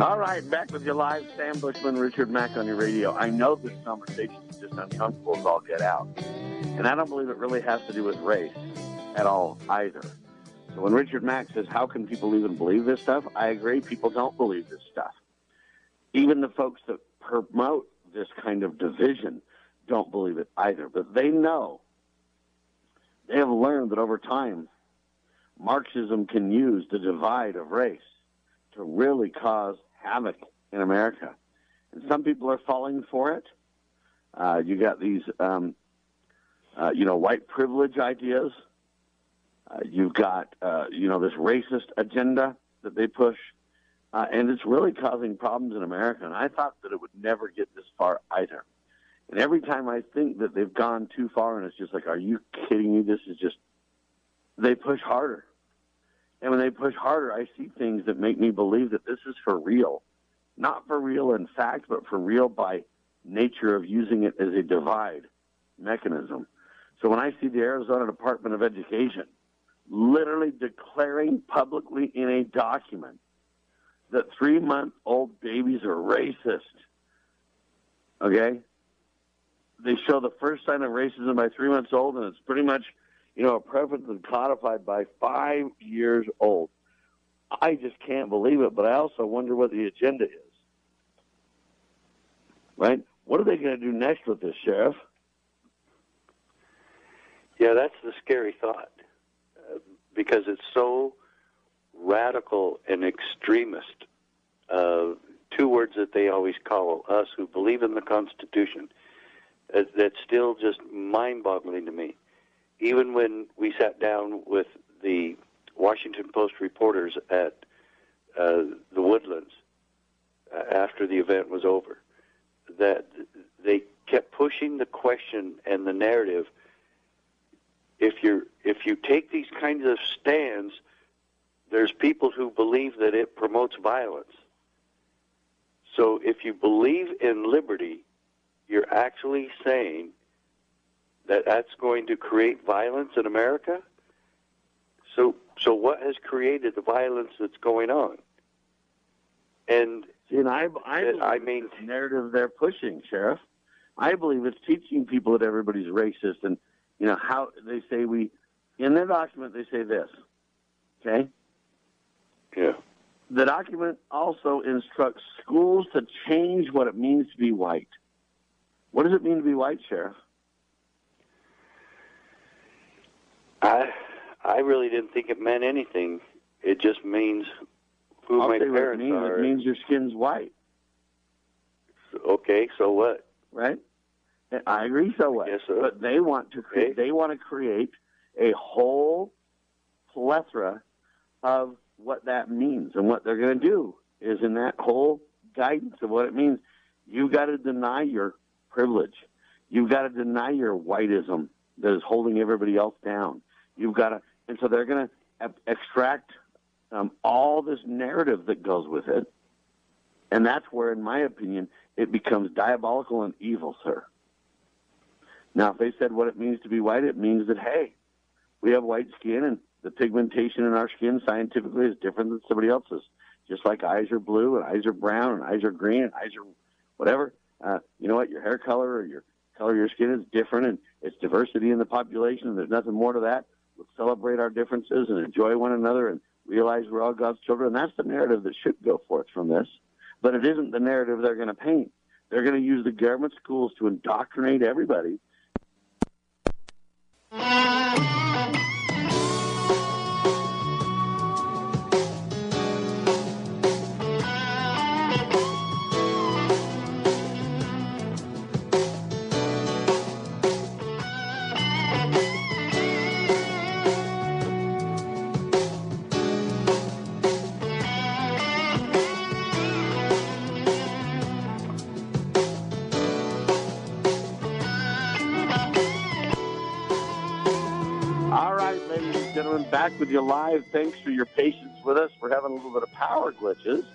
All right, back with you live, Sam Bushman, Richard Mack on your radio. I know this conversation is just uncomfortable as all get out. And I don't believe it really has to do with race at all either. So when Richard Mack says, how can people even believe this stuff? I agree, people don't believe this stuff. Even the folks that promote this kind of division don't believe it either. But they know, they have learned that over time, Marxism can use the divide of race to really cause havoc in America. And some people are falling for it. Uh, you got these, um, uh, you know, white privilege ideas. Uh, you've got, uh, you know, this racist agenda that they push. Uh, and it's really causing problems in America. And I thought that it would never get this far either. And every time I think that they've gone too far, and it's just like, are you kidding me? This is just, they push harder. And when they push harder, I see things that make me believe that this is for real. Not for real in fact, but for real by nature of using it as a divide mechanism. So when I see the Arizona Department of Education literally declaring publicly in a document that three month old babies are racist, okay? They show the first sign of racism by three months old, and it's pretty much you know, a preference is codified by five years old. I just can't believe it, but I also wonder what the agenda is. Right? What are they going to do next with this, Sheriff? Yeah, that's the scary thought uh, because it's so radical and extremist. Uh, two words that they always call us who believe in the Constitution. Uh, that's still just mind boggling to me even when we sat down with the Washington Post reporters at uh, the Woodlands uh, after the event was over, that they kept pushing the question and the narrative. If you if you take these kinds of stands, there's people who believe that it promotes violence. So if you believe in liberty, you're actually saying that that's going to create violence in America? So, so what has created the violence that's going on? And, See, and I, I, I mean, narrative they're pushing, Sheriff. I believe it's teaching people that everybody's racist, and you know how they say we in their document they say this. Okay. Yeah. The document also instructs schools to change what it means to be white. What does it mean to be white, Sheriff? I I really didn't think it meant anything. It just means who I'll my tell you what it parents means. are. It means your skin's white, okay, so what? right? I agree. So what? Yes, sir. But they want to create. They want to create a whole plethora of what that means, and what they're going to do is in that whole guidance of what it means. You've got to deny your privilege. You've got to deny your whiteism that is holding everybody else down. You've got to, and so they're going to extract um, all this narrative that goes with it, and that's where, in my opinion, it becomes diabolical and evil, sir. Now, if they said what it means to be white, it means that hey, we have white skin, and the pigmentation in our skin scientifically is different than somebody else's. Just like eyes are blue and eyes are brown and eyes are green and eyes are whatever. Uh, you know what? Your hair color or your color of your skin is different, and it's diversity in the population. And there's nothing more to that. Celebrate our differences and enjoy one another and realize we're all God's children. That's the narrative that should go forth from this. But it isn't the narrative they're going to paint. They're going to use the government schools to indoctrinate everybody. Back with you live. Thanks for your patience with us. We're having a little bit of power glitches,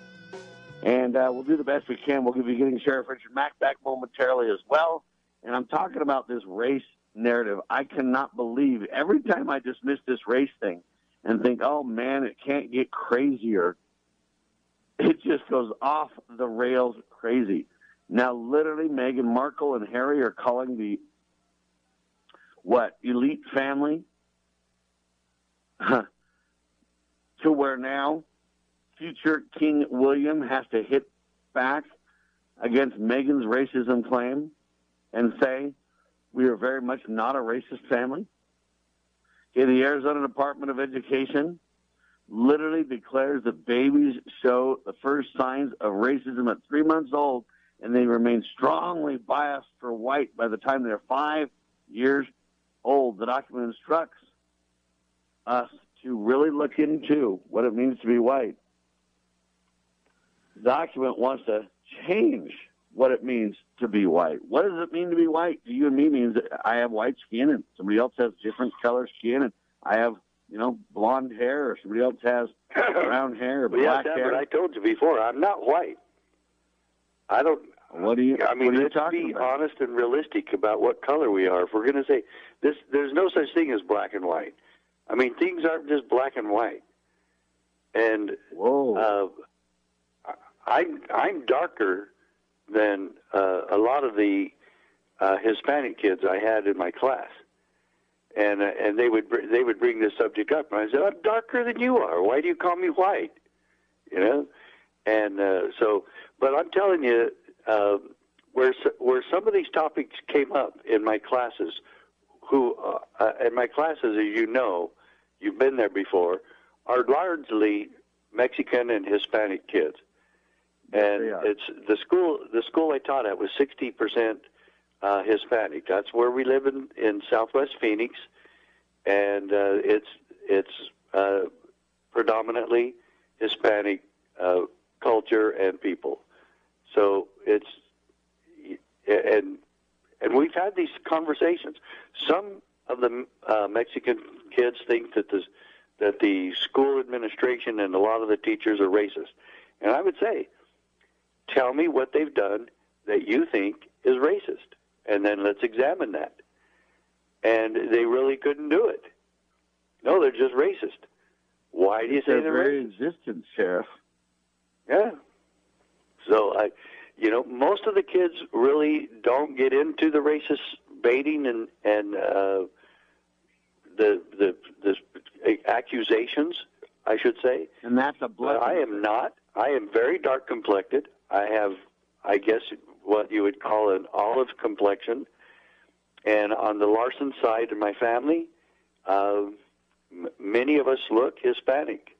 and uh, we'll do the best we can. We'll be getting Sheriff Richard Mack back momentarily as well. And I'm talking about this race narrative. I cannot believe every time I dismiss this race thing and think, oh man, it can't get crazier. It just goes off the rails crazy. Now, literally, Meghan Markle and Harry are calling the what elite family [LAUGHS] to where now future King William has to hit back against Meghan's racism claim and say we are very much not a racist family. Okay, the Arizona Department of Education literally declares that babies show the first signs of racism at three months old and they remain strongly biased for white by the time they're five years old. The document instructs us to really look into what it means to be white. The document wants to change what it means to be white. What does it mean to be white? To you and me means that I have white skin and somebody else has different color skin and I have, you know, blonde hair or somebody else has [COUGHS] brown hair or yeah, black Sam, hair. but I told you before, I'm not white. I don't. What do you? I mean, what are you let's be about? honest and realistic about what color we are. If we're going to say this, there's no such thing as black and white. I mean, things aren't just black and white. And Whoa. uh, I'm I'm darker than uh, a lot of the uh, Hispanic kids I had in my class, and uh, and they would br- they would bring this subject up, and I said, I'm darker than you are. Why do you call me white? You know, and uh, so, but I'm telling you, uh, where where some of these topics came up in my classes, who uh, in my classes, as you know, you've been there before, are largely Mexican and Hispanic kids, and it's the school. The school I taught at was sixty percent uh, Hispanic. That's where we live in in Southwest Phoenix, and uh, it's it's uh, predominantly Hispanic uh, culture and people. So it's and and we've had these conversations. Some of the uh, Mexican kids think that the that the school administration and a lot of the teachers are racist, and I would say, tell me what they've done that you think is racist, and then let's examine that. And they really couldn't do it. No, they're just racist. Why do you say they're very racist? existence, Sheriff. Yeah. So I, you know, most of the kids really don't get into the racist baiting and and uh, the the the accusations I should say. And that's a But blessing. I am not. I am very dark complected. I have, I guess, what you would call an olive complexion. And on the Larson side of my family, uh, m- many of us look Hispanic.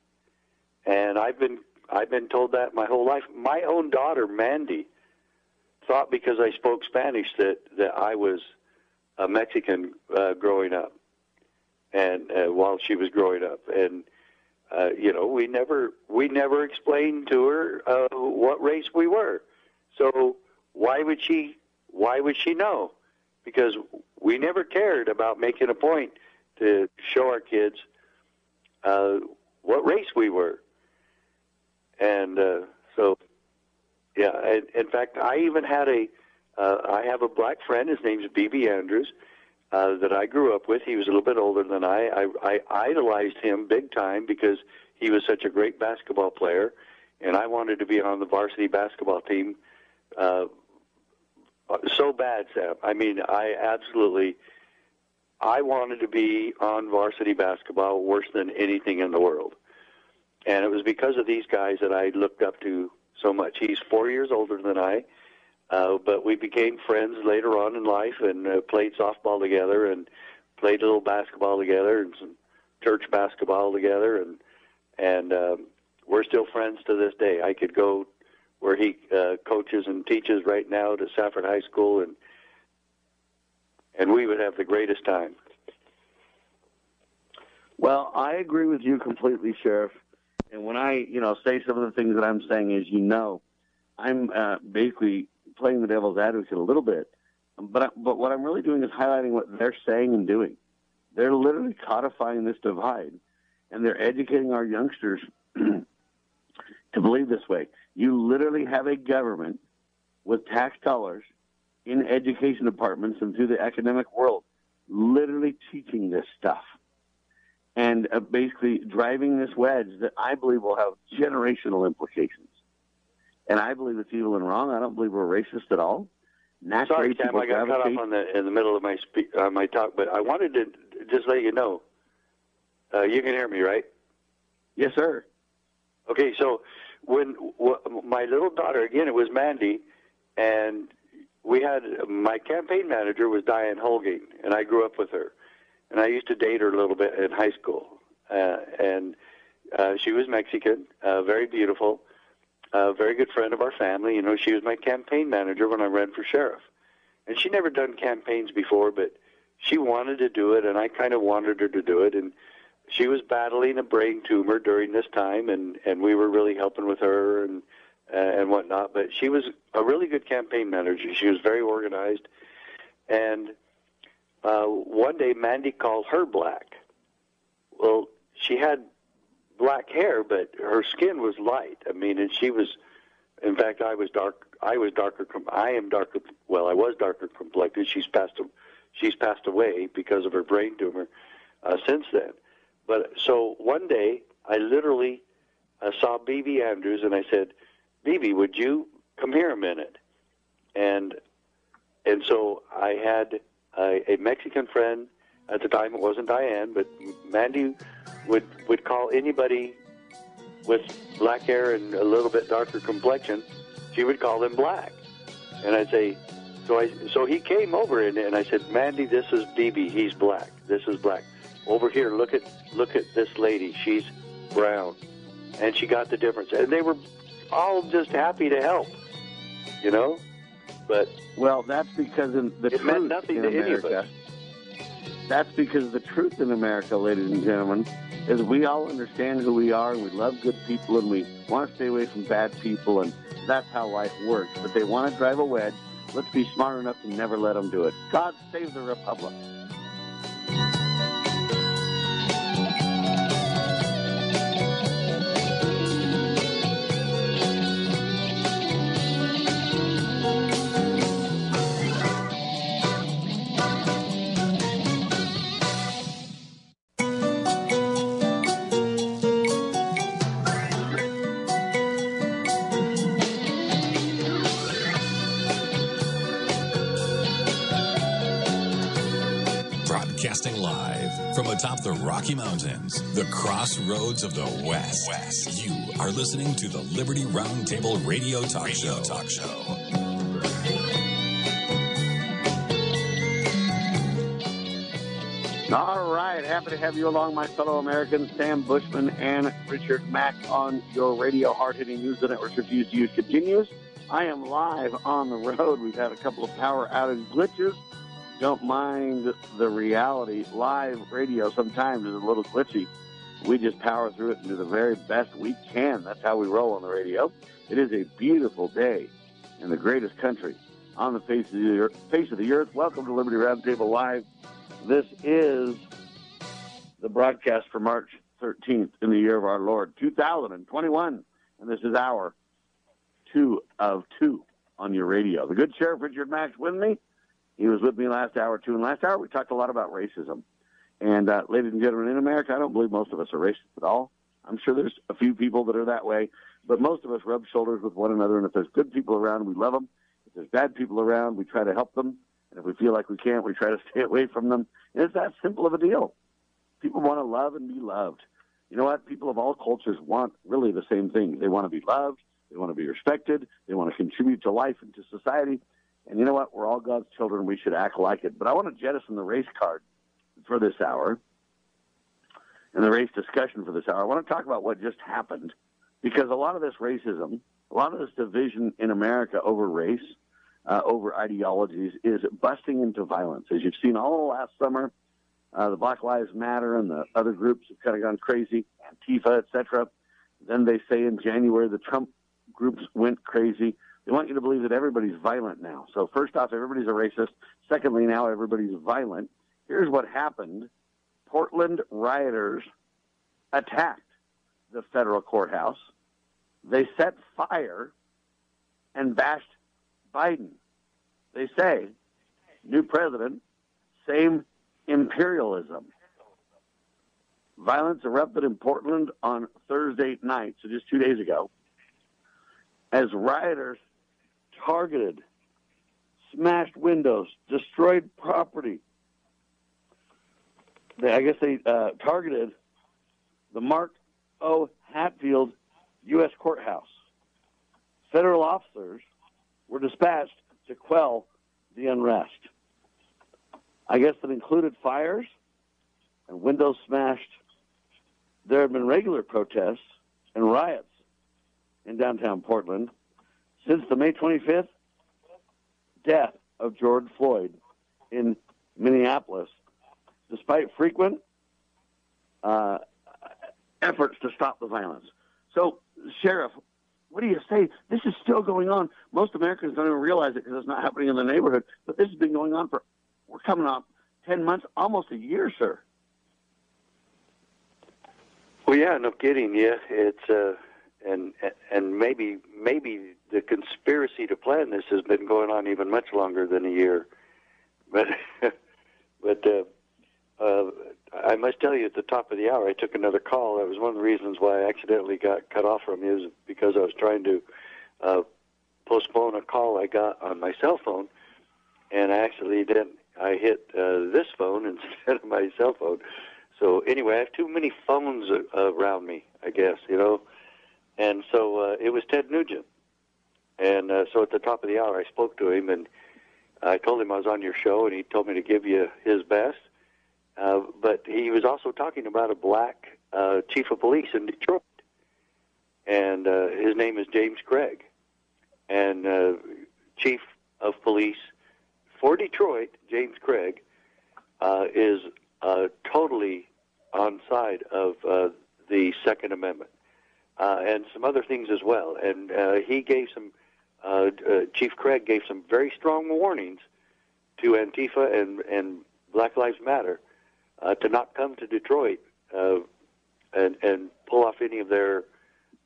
And I've been I've been told that my whole life. My own daughter, Mandy, thought because I spoke Spanish that that I was a Mexican uh, growing up, and uh, while she was growing up, and uh, you know, we never we never explained to her uh, what race we were. So why would she why would she know? Because we never cared about making a point to show our kids uh, what race we were. And uh, so, yeah. And, in fact, I even had a uh, I have a black friend. His name's B.B. Andrews. Uh, that I grew up with. He was a little bit older than I. I. I idolized him big time because he was such a great basketball player, and I wanted to be on the varsity basketball team uh, so bad, Sam. I mean, I absolutely. I wanted to be on varsity basketball worse than anything in the world, and it was because of these guys that I looked up to so much. He's four years older than I. Uh, but we became friends later on in life and uh, played softball together and played a little basketball together and some church basketball together and and um, we're still friends to this day. I could go where he uh, coaches and teaches right now to Safford High School and and we would have the greatest time. Well, I agree with you completely, Sheriff. And when I, you know, say some of the things that I'm saying, as you know, I'm uh, basically playing the devil's advocate a little bit. But but what I'm really doing is highlighting what they're saying and doing. They're literally codifying this divide, and they're educating our youngsters [CLEARS THROAT] to believe this way. You literally have a government with tax dollars in education departments and through the academic world, literally teaching this stuff and uh, basically driving this wedge that I believe will have generational implications. And I believe it's evil and wrong. I don't believe we're racist at all. Naturally, Sorry, Sam, I got cut off on the in the middle of my spe- uh, my talk, but I wanted to just let you know. Uh, you can hear me, right? Yes, sir. Okay, so when w- my little daughter again, it was Mandy, and we had my campaign manager was Diane Holgate, and I grew up with her, and I used to date her a little bit in high school, uh, and uh, she was Mexican, uh, very beautiful, a very good friend of our family. You know, she was my campaign manager when I ran for sheriff, and she never done campaigns before, but she wanted to do it, and I kind of wanted her to do it, and she was battling a brain tumor during this time, and and we were really helping with her and uh, and whatnot. But she was a really good campaign manager. She was very organized, and uh, one day Mandy called her black. Well, she had black hair, but her skin was light. I mean, and she was, in fact, I was dark. I was darker. I am darker. Well, I was darker complected. She's passed. She's passed away because of her brain tumor uh, since then. But so one day, I literally uh, saw BB Andrews, and I said, "BB, would you come here a minute?" And and so I had a, Mexican friend at the time. It wasn't Diane, but Mandy would would call anybody with black hair and a little bit darker complexion. She would call them black, and I'd say. So I so he came over and, and I said, Mandy, this is BB. He's black. This is black. Over here, look at look at this lady. She's brown, and she got the difference. And they were all just happy to help, you know. But well, that's because in the it truth meant nothing in to America. That's because the truth in America, ladies and gentlemen, is we all understand who we are and we love good people and we want to stay away from bad people and that's how life works. But they want to drive a wedge. Let's be smart enough to never let them do it. God save the Republic. Broadcasting live from atop the Rocky Mountains, the crossroads of the West. West. You are listening to the Liberty Roundtable Radio Talk Radio Show. Talk Show. All right, happy to have you along, my fellow Americans. Sam Bushman and Richard Mack on your radio hard hitting news. The network's refuse to use continues. I am live on the road. We've had a couple of power outage glitches. Don't mind the reality. Live radio sometimes is a little glitchy. We just power through it and do the very best we can. That's how we roll on the radio. It is a beautiful day in the greatest country on the face of the earth. Face of the earth. Welcome to Liberty Roundtable Live. This is the broadcast for March 13th in the year of our Lord, 2021. And this is our two of two on your radio. The good Sheriff Richard Mack's with me. He was with me last hour, too. And last hour, we talked a lot about racism. And, uh, ladies and gentlemen, in America, I don't believe most of us are racist at all. I'm sure there's a few people that are that way, but most of us rub shoulders with one another. And if there's good people around, we love them. If there's bad people around, we try to help them. And if we feel like we can't, we try to [LAUGHS] stay away from them. And it's that simple of a deal. People want to love and be loved. You know what? People of all cultures want really the same thing. They want to be loved. They want to be respected. They want to contribute to life and to society. And you know what? We're all God's children. We should act like it. But I want to jettison the race card for this hour and the race discussion for this hour. I want to talk about what just happened because a lot of this racism, a lot of this division in America over race, uh, over ideologies is busting into violence. As you've seen all last summer, uh, the Black Lives Matter and the other groups have kind of gone crazy, Antifa, etc. Then they say in January the Trump groups went crazy. They want you to believe that everybody's violent now. So first off, everybody's a racist. Secondly, now everybody's violent. Here's what happened. Portland rioters attacked the federal courthouse. They set fire and bashed Biden. They say, new president, same imperialism. Violence erupted in Portland on Thursday night, so just two days ago, as rioters targeted, smashed windows, destroyed property. They, I guess they uh, targeted the Mark O. Hatfield U.S. Courthouse. Federal officers were dispatched to quell the unrest. I guess that included fires and windows smashed. There have been regular protests and riots in downtown Portland since the May 25th death of George Floyd in Minneapolis, despite frequent uh, efforts to stop the violence. So, Sheriff, what do you say? This is still going on. Most Americans don't even realize it because it's not happening in the neighborhood. But this has been going on for, we're coming up 10 months, almost a year, sir. Well, yeah, no kidding. Yeah, it's uh, and and maybe maybe the conspiracy to plan this has been going on even much longer than a year. But [LAUGHS] but uh, uh, I must tell you, at the top of the hour, I took another call. That was one of the reasons why I accidentally got cut off from you, is because I was trying to uh, postpone a call I got on my cell phone, and I actually didn't. I hit uh, this phone [LAUGHS] instead of my cell phone. So anyway, I have too many phones around me, I guess, you know. And so uh, it was Ted Nugent. And uh, so at the top of the hour, I spoke to him, and I told him I was on your show, and he told me to give you his best. Uh, but he was also talking about a black uh, chief of police in Detroit, and uh, his name is James Craig, and uh, chief of police for Detroit, James Craig, uh, is uh, totally on side of uh, the Second Amendment uh, and some other things as well. And uh, he gave some, uh, uh, Chief Craig gave some very strong warnings to Antifa and, and Black Lives Matter uh, to not come to Detroit uh, and, and pull off any of their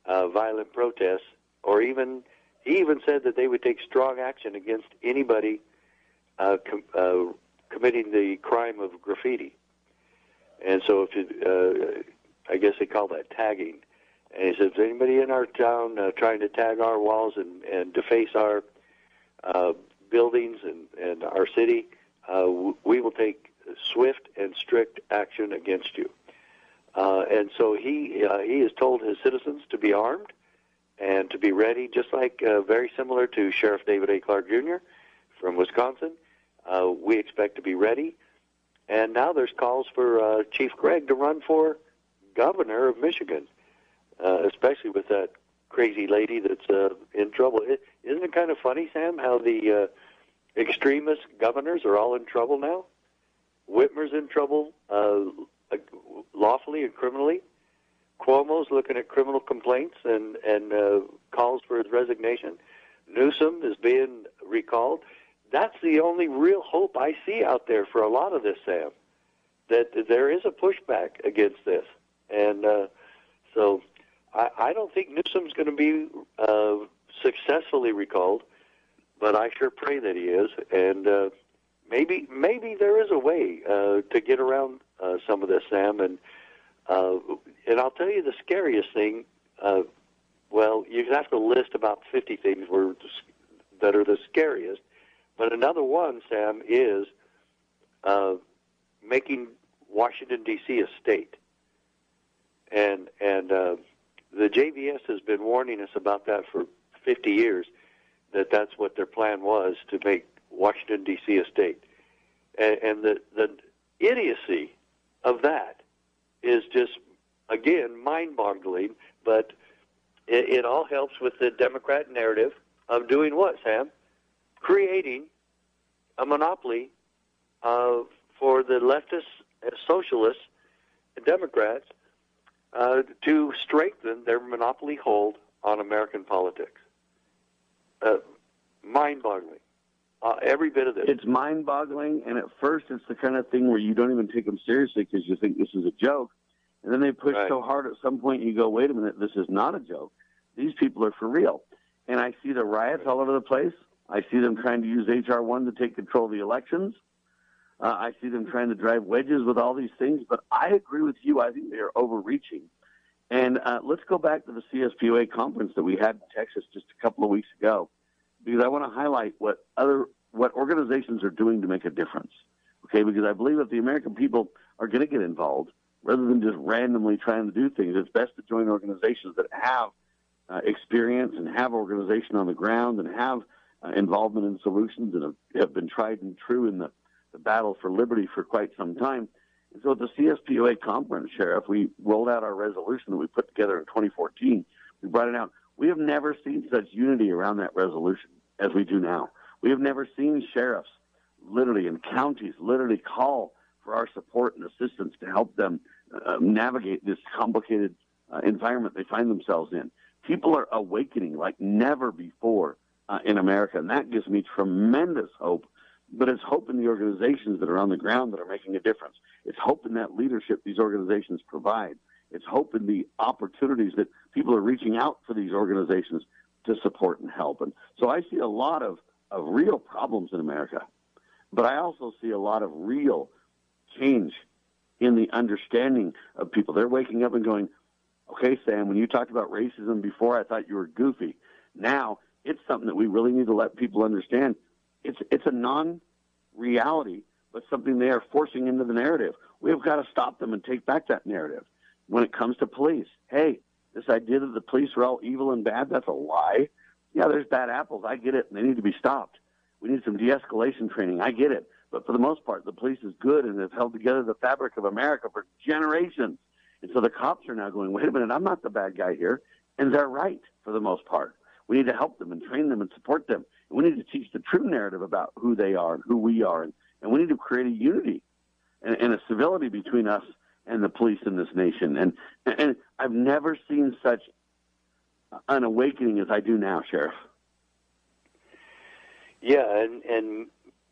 violent protests, or even he even said that they would take strong action against anybody com- committing the crime of graffiti. And so, if uh, I guess they call that tagging. And he says, anybody in our town uh, trying to tag our walls and, and deface our uh, buildings and, and our city, uh, we will take swift and strict action against you. Uh, and so he uh, he has told his citizens to be armed and to be ready, just like uh, very similar to Sheriff David A. Clarke Jr. from Wisconsin. Uh, we expect to be ready. And now there's calls for uh, Chief Craig to run for governor of Michigan, uh, especially with that crazy lady that's uh, in trouble. is isn't it kind of funny, Sam, how the uh, extremist governors are all in trouble now? Whitmer's in trouble uh, lawfully and criminally. Cuomo's looking at criminal complaints and and uh, calls for his resignation. Newsom is being recalled. That's the only real hope I see out there for a lot of this, Sam. That there is a pushback against this, and uh, so I, I don't think Newsom's going to be uh, successfully recalled, but I sure pray that he is, and uh, maybe maybe there is a way uh, to get around uh, some of this, Sam, and uh, and I'll tell you the scariest thing. Uh, well, you have to list about 50 things were, that are the scariest. But another one, Sam, is uh, making Washington D.C. a state, and and uh, the JBS has been warning us about that for 50 years. That that's what their plan was to make Washington D.C. a state, and, and the the idiocy of that is just again mind-boggling. But it, it all helps with the Democrat narrative of doing what, Sam? Creating a monopoly uh, for the leftists, uh, socialists, and Democrats uh, to strengthen their monopoly hold on American politics. Uh, mind-boggling. Uh, every bit of this. It's mind-boggling, and at first, it's the kind of thing where you don't even take them seriously because you think this is a joke, and then they push right. so hard at some point you go, "Wait a minute, this is not a joke. These people are for real." And I see the riots all over the place. I see them trying to use HR one to take control of the elections. Uh, I see them trying to drive wedges with all these things. But I agree with you. I think they are overreaching. And uh, let's go back to the CSPOA conference that we had in Texas just a couple of weeks ago because I want to highlight what other what organizations are doing to make a difference. Okay, because I believe that the American people are going to get involved rather than just randomly trying to do things. It's best to join organizations that have uh, experience and have organization on the ground and have uh, involvement in solutions and have, have, been tried and true in the, the battle for liberty for quite some time. And so at the CSPOA conference, Sheriff, we rolled out our resolution that we put together in 2014. We brought it out. We have never seen such unity around that resolution as we do now. We have never seen sheriffs literally in counties literally call for our support and assistance to help them uh, navigate this complicated uh, environment they find themselves in. People are awakening like never before uh, in America, and that gives me tremendous hope. But it's hope in the organizations that are on the ground that are making a difference. It's hope in that leadership these organizations provide. It's hope in the opportunities that people are reaching out for these organizations to support and help. And so I see a lot of, of real problems in America, but I also see a lot of real change in the understanding of people. They're waking up and going, okay, Sam, when you talked about racism before, I thought you were goofy. Now it's something that we really need to let people understand. It's, it's a non reality, but something they are forcing into the narrative. We've got to stop them and take back that narrative. When it comes to police, hey, this idea that the police are all evil and bad, that's a lie. Yeah, there's bad apples. I get it, and they need to be stopped. We need some de escalation training. I get it. But for the most part, the police is good and have held together the fabric of America for generations. And so the cops are now going, wait a minute, I'm not the bad guy here. And they're right for the most part. We need to help them and train them and support them. We need to teach the true narrative about who they are and who we are. And, and we need to create a unity and, and a civility between us and the police in this nation. And, and I've never seen such an awakening as I do now, Sheriff. Yeah, and and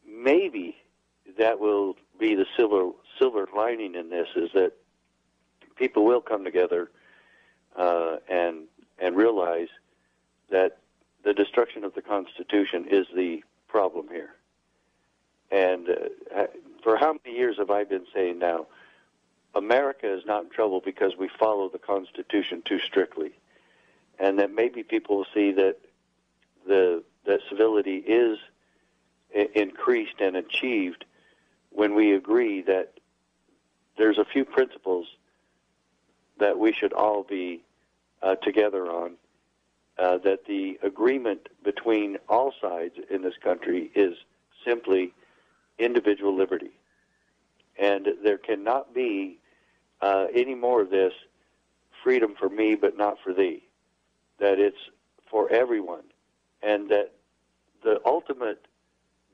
maybe that will be the silver silver lining in this is that people will come together uh, and and realize that the destruction of the Constitution is the problem here. And uh, for how many years have I been saying now? America is not in trouble because we follow the Constitution too strictly, and that maybe people will see that the that civility is increased and achieved when we agree that there's a few principles that we should all be uh, together on. Uh, that the agreement between all sides in this country is simply individual liberty. And there cannot be uh, any more of this freedom for me but not for thee. That it's for everyone. And that the ultimate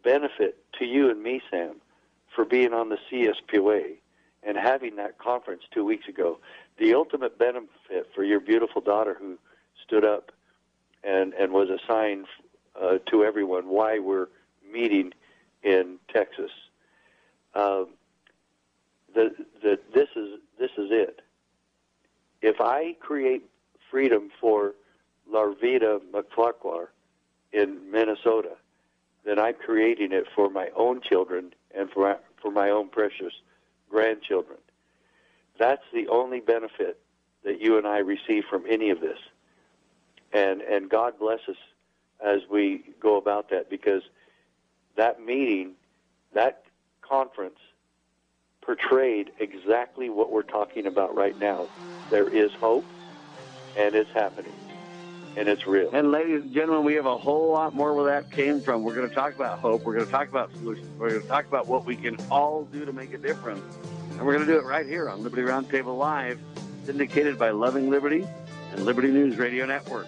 benefit to you and me, Sam, for being on the CSPOA and having that conference two weeks ago, the ultimate benefit for your beautiful daughter who stood up and, and was a sign uh, to everyone why we're meeting in Texas. Um, the, this is this is it. If I create freedom for Larvita McFarquhar in Minnesota, then I'm creating it for my own children and for for my own precious grandchildren. That's the only benefit that you and I receive from any of this. And and God bless us as we go about that because that meeting, that conference portrayed exactly what we're talking about right now. There is hope and it's happening. And it's real. And ladies and gentlemen, we have a whole lot more where that came from. We're going to talk about hope. We're going to talk about solutions. We're going to talk about what we can all do to make a difference. And we're going to do it right here on Liberty Roundtable Live, syndicated by Loving Liberty and Liberty News Radio Network.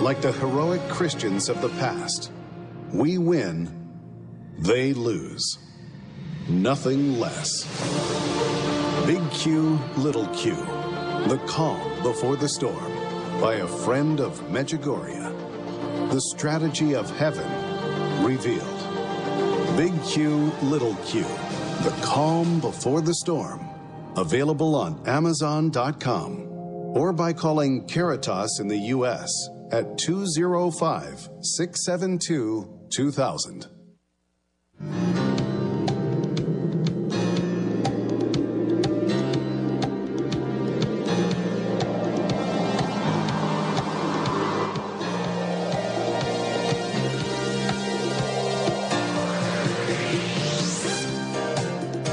like the heroic Christians of the past. We win, they lose. Nothing less. Big Q, Little Q. The calm before the storm by a friend of Medjugorje. The strategy of heaven revealed. Big Q, Little Q. The calm before the storm. Available on Amazon.com or by calling Caritas in the U.S. at 205 672 2000.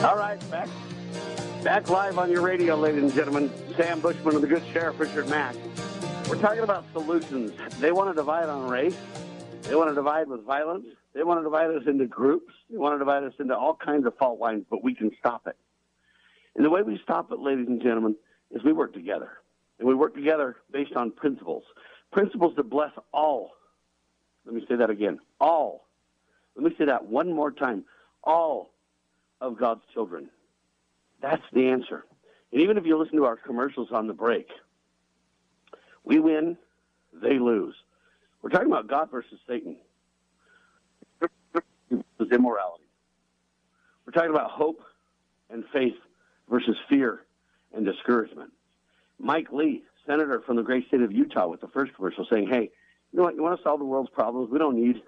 All right, back back live on your radio, ladies and gentlemen. Sam Bushman and the good Sheriff Richard Mack. We're talking about solutions. They want to divide on race. They want to divide with violence. They want to divide us into groups. They want to divide us into all kinds of fault lines, but we can stop it. And the way we stop it, ladies and gentlemen, is we work together. And we work together based on principles. Principles that bless all. Let me say that again. All. Let me say that one more time. All of God's children. That's the answer. And even if you listen to our commercials on the break, we win, they lose. We're talking about God versus Satan. Versus immorality. We're talking about hope and faith versus fear and discouragement. Mike Lee, senator from the great state of Utah, with the first commercial saying, hey, You know what? You want to solve the world's problems? We don't need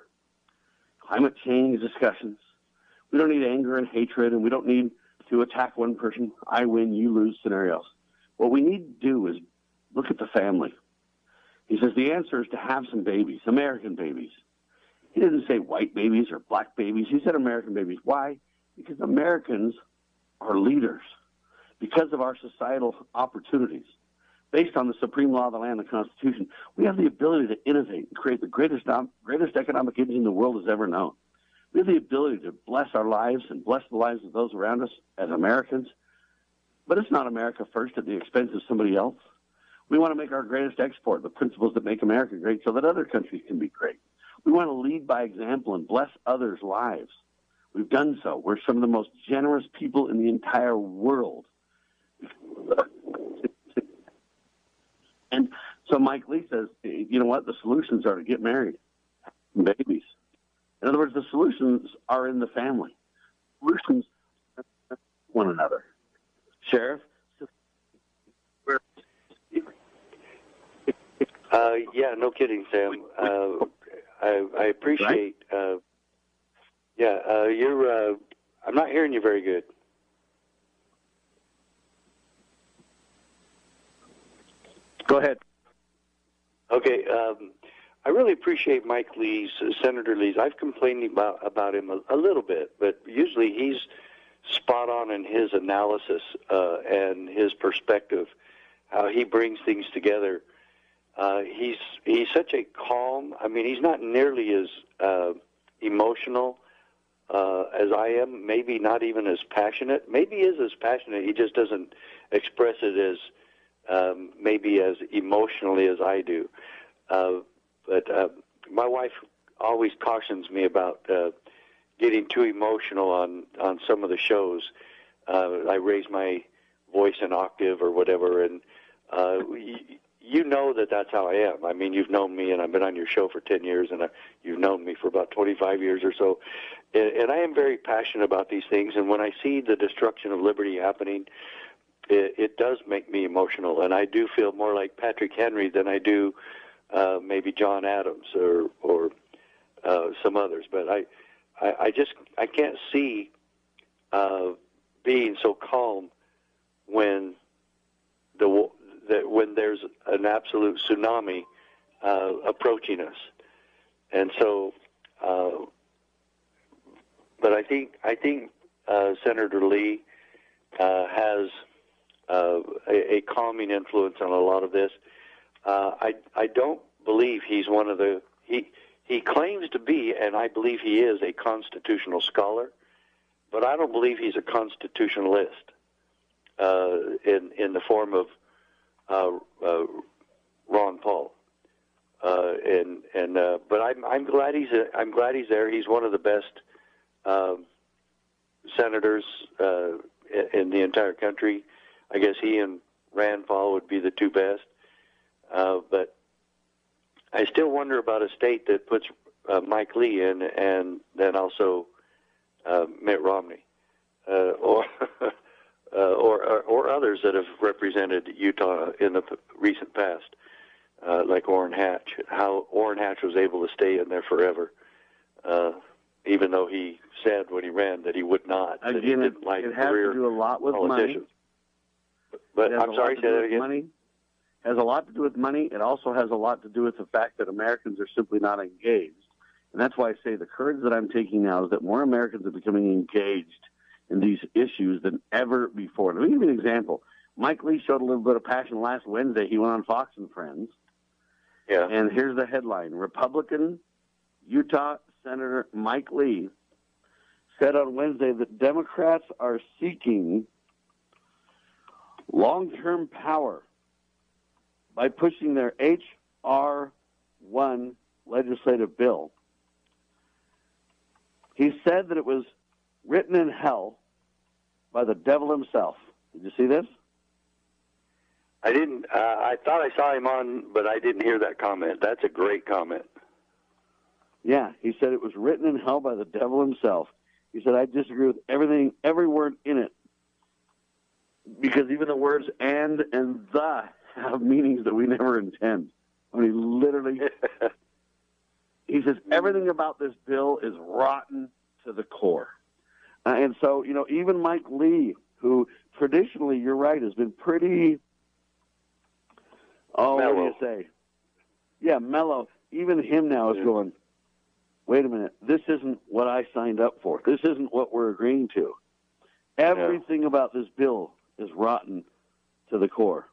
climate change discussions. We don't need anger and hatred, and we don't need to attack one person, I win, you lose scenarios. What we need to do is look at the family. He says the answer is to have some babies, American babies. He didn't say white babies or black babies. He said American babies. Why? Because Americans are leaders because of our societal opportunities. Based on the supreme law of the land, the Constitution, we have the ability to innovate and create the greatest, greatest economic engine the world has ever known. We have the ability to bless our lives and bless the lives of those around us as Americans. But it's not America first at the expense of somebody else. We want to make our greatest export the principles that make America great so that other countries can be great. We want to lead by example and bless others' lives. We've done so. We're some of the most generous people in the entire world. And so Mike Lee says, you know what? The solutions are to get married, babies. In other words, the solutions are in the family. Solutions one another. Sheriff? Uh, yeah, no kidding, Sam. Uh, I, I appreciate. Uh, yeah, uh, you're. Uh, I'm not hearing you very good. Go ahead. Okay. Um, I really appreciate Mike Lee's, uh, Senator Lee's. I've complained about about him a, a little bit, but usually he's spot on in his analysis uh, and his perspective, how he brings things together. Uh, he's he's such a calm. I mean, he's not nearly as uh, emotional uh, as I am. Maybe not even as passionate. Maybe is as passionate. He just doesn't express it as um, maybe as emotionally as I do. Uh, but uh, my wife always cautions me about uh, getting too emotional on on some of the shows. Uh, I raise my voice an octave or whatever, and uh, you, know that that's how I am. I mean, you've known me, and I've been on your show for ten years, and I, you've known me for about twenty-five years or so. And, and I am very passionate about these things. And when I see the destruction of liberty happening, it, it does make me emotional, and I do feel more like Patrick Henry than I do uh, maybe John Adams or or uh, some others. But I, I, I just I can't see uh, being so calm when the that when there's an absolute tsunami uh, approaching us, and so. Uh, but I think I think uh, Senator Lee uh, has uh, a, a calming influence on a lot of this. Uh, I I don't believe he's one of the he he claims to be, and I believe he is a constitutional scholar, but I don't believe he's a constitutionalist in in the form of Ron Paul. Uh, and and uh, but I'm I'm glad he's a, I'm glad he's there. He's one of the best um, senators uh, in, the entire country. I guess he and Rand Paul would be the two best. Uh, but I still wonder about a state that puts uh, Mike Lee in and then also uh, Mitt Romney uh, [LAUGHS] or, uh, or, or or others that have represented Utah in the p- recent past, uh, like Orrin Hatch. How Orrin Hatch was able to stay in there forever, uh, even though he said when he ran that he would not. that he Again, it, didn't like it has career to do a lot with money. politicians. But I'm sorry, to say that again. Money has a lot to do with money. It also has a lot to do with the fact that Americans are simply not engaged. And that's why I say the courage that I'm taking now is that more Americans are becoming engaged in these issues than ever before. Let me give you an example. Mike Lee showed a little bit of passion last Wednesday. He went on Fox and Friends. Yeah. And here's the headline Republican Utah Senator Mike Lee said on Wednesday that Democrats are seeking long term power by pushing their H.R. 1 legislative bill. He said that it was written in hell by the devil himself. Did you see this? I didn't. Uh, I thought I saw him on, but I didn't hear that comment. That's a great comment. Yeah, he said it was written in hell by the devil himself. He said, I disagree with everything, every word in it. Because even the words and and the have meanings that we never intend. I mean, he literally [LAUGHS] He says everything about this bill is rotten to the core. Uh, and so, you know, even Mike Lee, who traditionally, you're right, has been pretty. Oh, what do you say? Yeah, mellow. Even him now is going. Wait a minute. This isn't what I signed up for. This isn't what we're agreeing to. Everything about this bill is rotten to the core.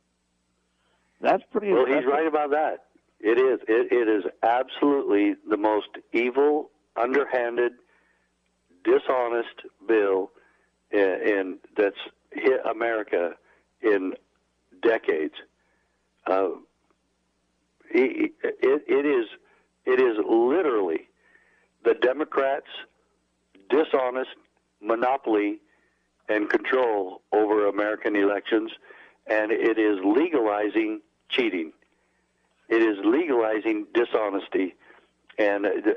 That's pretty. Well, he's right about that. It is. It, it is absolutely the most evil, underhanded, dishonest bill in, that's hit America in decades. Uh, it, it, it is. It is literally the Democrats' dishonest monopoly and control over American elections, and it is legalizing cheating. It is legalizing dishonesty, and the,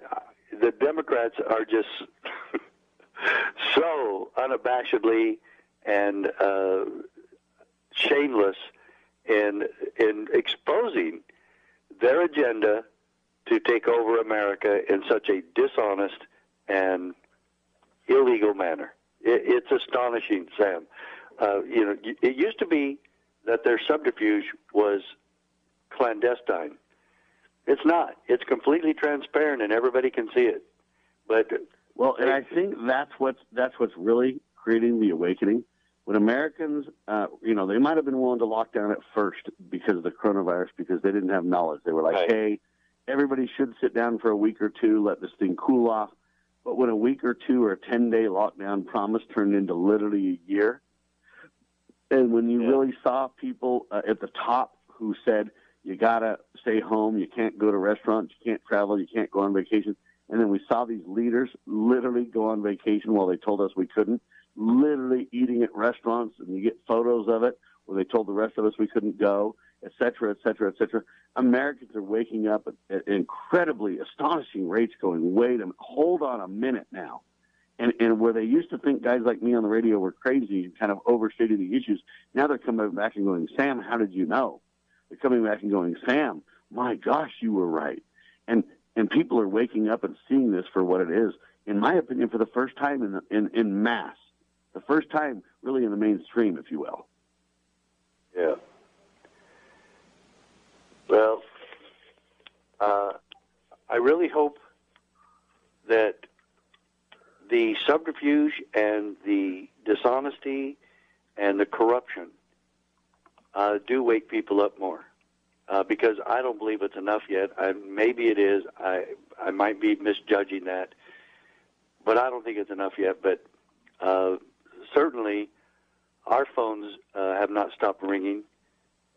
the Democrats are just so unabashedly and uh, shameless in in exposing their agenda to take over America in such a dishonest and illegal manner. It, it's astonishing, Sam. Uh, you know, it used to be that their subterfuge was clandestine. It's not. It's completely transparent, and everybody can see it. But Well, and I think that's what's that's what's really creating the awakening. When Americans, uh, you know, they might have been willing to lock down at first because of the coronavirus because they didn't have knowledge. They were like, Right. "Hey, everybody should sit down for a week or two, let this thing cool off." But when a week or two or a ten day lockdown promise turned into literally a year, and when you really saw people uh, at the top who said, "You gotta stay home, you can't go to restaurants, you can't travel, you can't go on vacation," and then we saw these leaders literally go on vacation while they told us we couldn't, literally eating at restaurants, and you get photos of it where they told the rest of us we couldn't go, et cetera, et cetera, et cetera. Americans are waking up at, at incredibly astonishing rates going, wait a minute, hold on a minute now. And, and where they used to think guys like me on the radio were crazy and kind of overstating the issues, now they're coming back and going, Sam, how did you know? They're coming back and going, Sam, my gosh, you were right. And and people are waking up and seeing this for what it is. In my opinion, for the first time in the, in in mass, the first time really in the mainstream, if you will. Yeah. Well, uh, I really hope that the subterfuge and the dishonesty and the corruption uh, do wake people up more. Uh, because I don't believe it's enough yet. I, maybe it is. I I might be misjudging that, but I don't think it's enough yet. But uh, certainly, our phones uh, have not stopped ringing,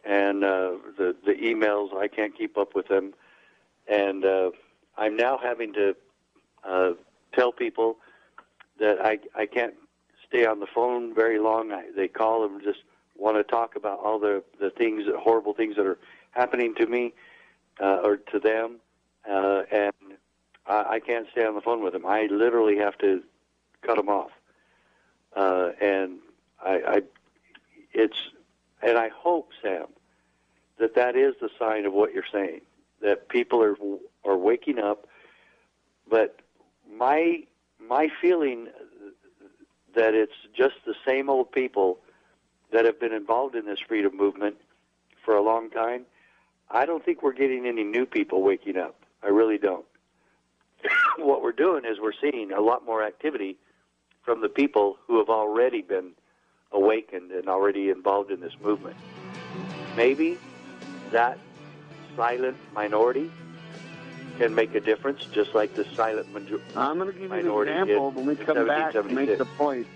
and uh, the the emails I can't keep up with them, and uh, I'm now having to uh, tell people that I I can't stay on the phone very long. I, they call and just want to talk about all the the things, horrible things that are happening to me uh, or to them, uh, and I, I can't stay on the phone with them. I literally have to cut them off, uh, and I, I, it's, and I hope, Sam, that that is the sign of what you're saying. That people are are waking up, but my my feeling that it's just the same old people that have been involved in this freedom movement for a long time. I don't think we're getting any new people waking up. I really don't. [COUGHS] what we're doing is we're seeing a lot more activity from the people who have already been awakened and already involved in this movement. Maybe that silent minority can make a difference, just like the silent majority. I'm going to give you an example when we come back to make the point.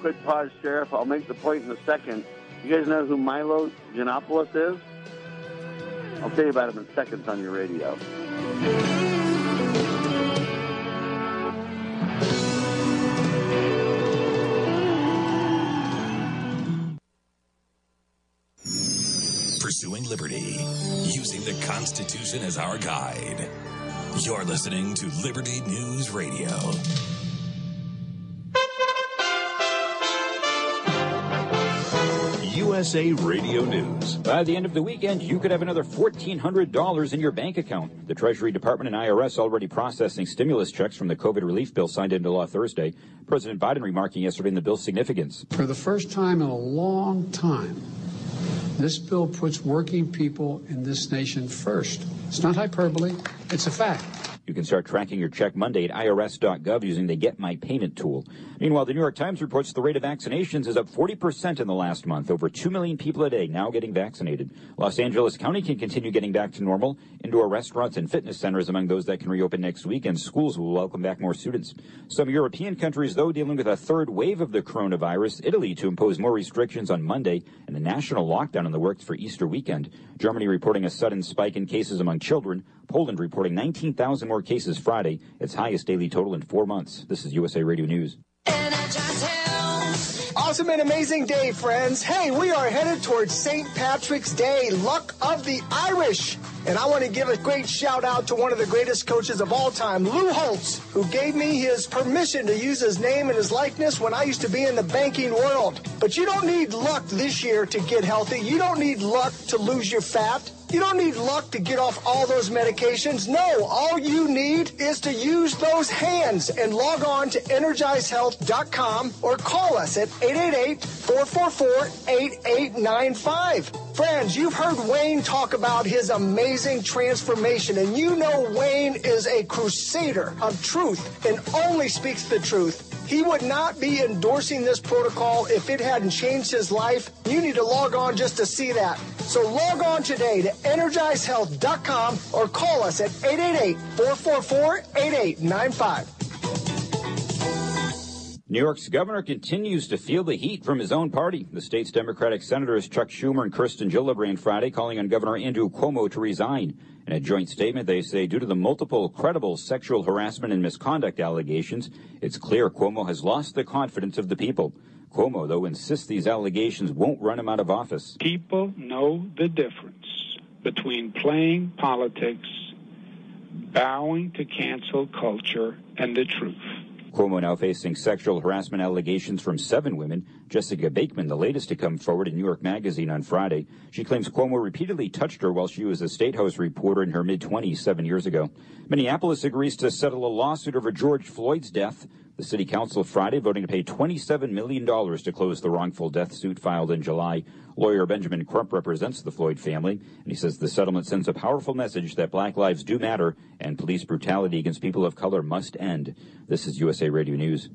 Quick pause, Sheriff. I'll make the point in a second. You guys know who Milo Yiannopoulos is? I'll tell you about him in seconds on your radio. Pursuing liberty, using the Constitution as our guide. You're listening to Liberty News Radio. USA Radio News. By the end of the weekend, you could have another $1,400 in your bank account. The Treasury Department and IRS already processing stimulus checks from the COVID relief bill signed into law Thursday. President Biden remarking yesterday in the bill's significance. For the first time in a long time, this bill puts working people in this nation first. It's not hyperbole, it's a fact. You can start tracking your check Monday at irs.gov using the Get My Payment tool. Meanwhile, the New York Times reports the rate of vaccinations is up 40% in the last month. Over 2 million people a day now getting vaccinated. Los Angeles County can continue getting back to normal. Indoor restaurants and fitness centers among those that can reopen next week, and schools will welcome back more students. Some European countries, though, dealing with a third wave of the coronavirus. Italy to impose more restrictions on Monday and a national lockdown in the works for Easter weekend. Germany reporting a sudden spike in cases among children. Poland reporting 19,000 more cases Friday, its highest daily total in four months. This is USA Radio News. Awesome and amazing day, friends. Hey, we are headed towards St. Patrick's Day, Luck of the Irish. And I want to give a great shout out to one of the greatest coaches of all time, Lou Holtz, who gave me his permission to use his name and his likeness when I used to be in the banking world. But you don't need luck this year to get healthy. You don't need luck to lose your fat. You don't need luck to get off all those medications. No, all you need is to use those hands and log on to energizehealth.com or call us at 888-444-8895. Friends, you've heard Wayne talk about his amazing transformation, and you know Wayne is a crusader of truth and only speaks the truth. He would not be endorsing this protocol if it hadn't changed his life. You need to log on just to see that. So log on today to energizehealth.com or call us at 888-444-8895. New York's governor continues to feel the heat from his own party. The state's Democratic senators Chuck Schumer and Kirsten Gillibrand Friday calling on Governor Andrew Cuomo to resign. In a joint statement, they say due to the multiple credible sexual harassment and misconduct allegations, it's clear Cuomo has lost the confidence of the people. Cuomo, though, insists these allegations won't run him out of office. People know the difference between playing politics, bowing to cancel culture, and the truth. Cuomo now facing sexual harassment allegations from seven women. Jessica Bakeman, the latest to come forward in New York Magazine on Friday. She claims Cuomo repeatedly touched her while she was a State House reporter in her mid 20s seven years ago. Minneapolis agrees to settle a lawsuit over George Floyd's death. The city council Friday voting to pay $27 million to close the wrongful death suit filed in July. Lawyer Benjamin Crump represents the Floyd family, and he says the settlement sends a powerful message that black lives do matter and police brutality against people of color must end. This is USA Radio News.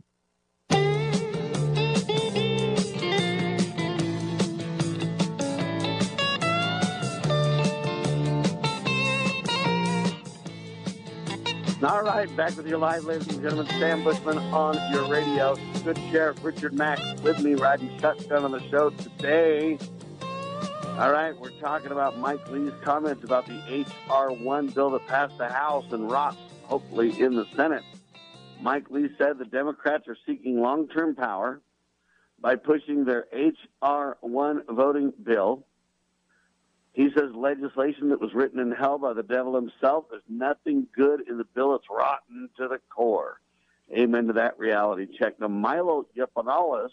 Right, back with you live, ladies and gentlemen. Sam Bushman on your radio. Good Sheriff Richard Mack with me riding shotgun on the show today. All right, we're talking about Mike Lee's comments about the H.R. 1 bill that passed the House and rots, hopefully, in the Senate. Mike Lee said the Democrats are seeking long term power by pushing their H.R. 1 voting bill he says legislation that was written in hell by the devil himself. There's nothing good in the bill. It's rotten to the core. Amen to that reality check. Now, Milo Yiannopoulos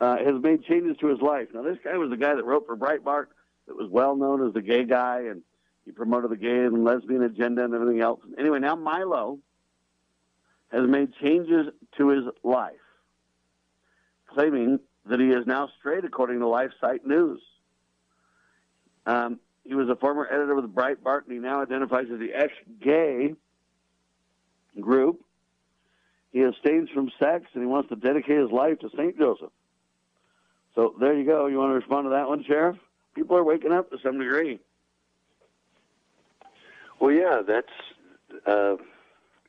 uh, has made changes to his life. Now, this guy was the guy that wrote for Breitbart that was well known as the gay guy, and he promoted the gay and lesbian agenda and everything else. Anyway, now Milo has made changes to his life, claiming that he is now straight according to LifeSite News. Um, he was a former editor with Breitbart, and he now identifies as the ex-gay group. He abstains from sex, and he wants to dedicate his life to St. Joseph. So there you go. You want to respond to that one, Sheriff? People are waking up to some degree. Well, yeah, that's. Uh,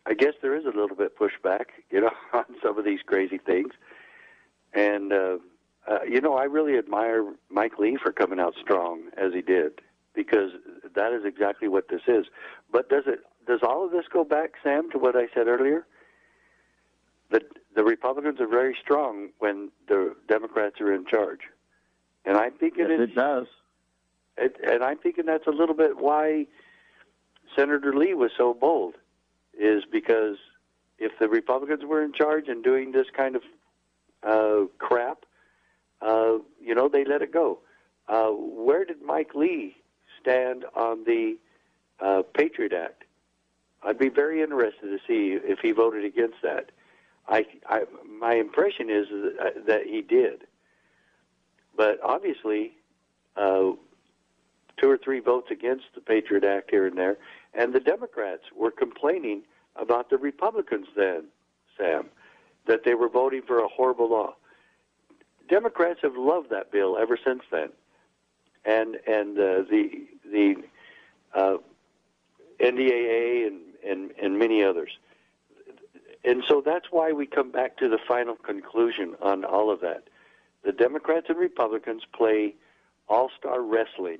I guess there is a little bit pushback, you know, [LAUGHS] on some of these crazy things, and uh, uh, you know, I really admire Mike Lee for coming out strong as he did because that is exactly what this is. But does it? Does all of this go back, Sam, to what I said earlier? That the Republicans are very strong when the Democrats are in charge, and I'm thinking yes, it does. It, and I'm thinking that's a little bit why Senator Lee was so bold, is because if the Republicans were in charge and doing this kind of uh, crap, uh, you know, they let it go. Uh, where did Mike Lee stand on the uh, Patriot Act? I'd be very interested to see if he voted against that. I, I my impression is that, that he did, but obviously, uh, two or three votes against the Patriot Act here and there, and the Democrats were complaining about the Republicans then, Sam, that they were voting for a horrible law. Democrats have loved that bill ever since then, and and uh, the the uh, NDAA and, and and many others, and so that's why we come back to the final conclusion on all of that. The Democrats and Republicans play all-star wrestling.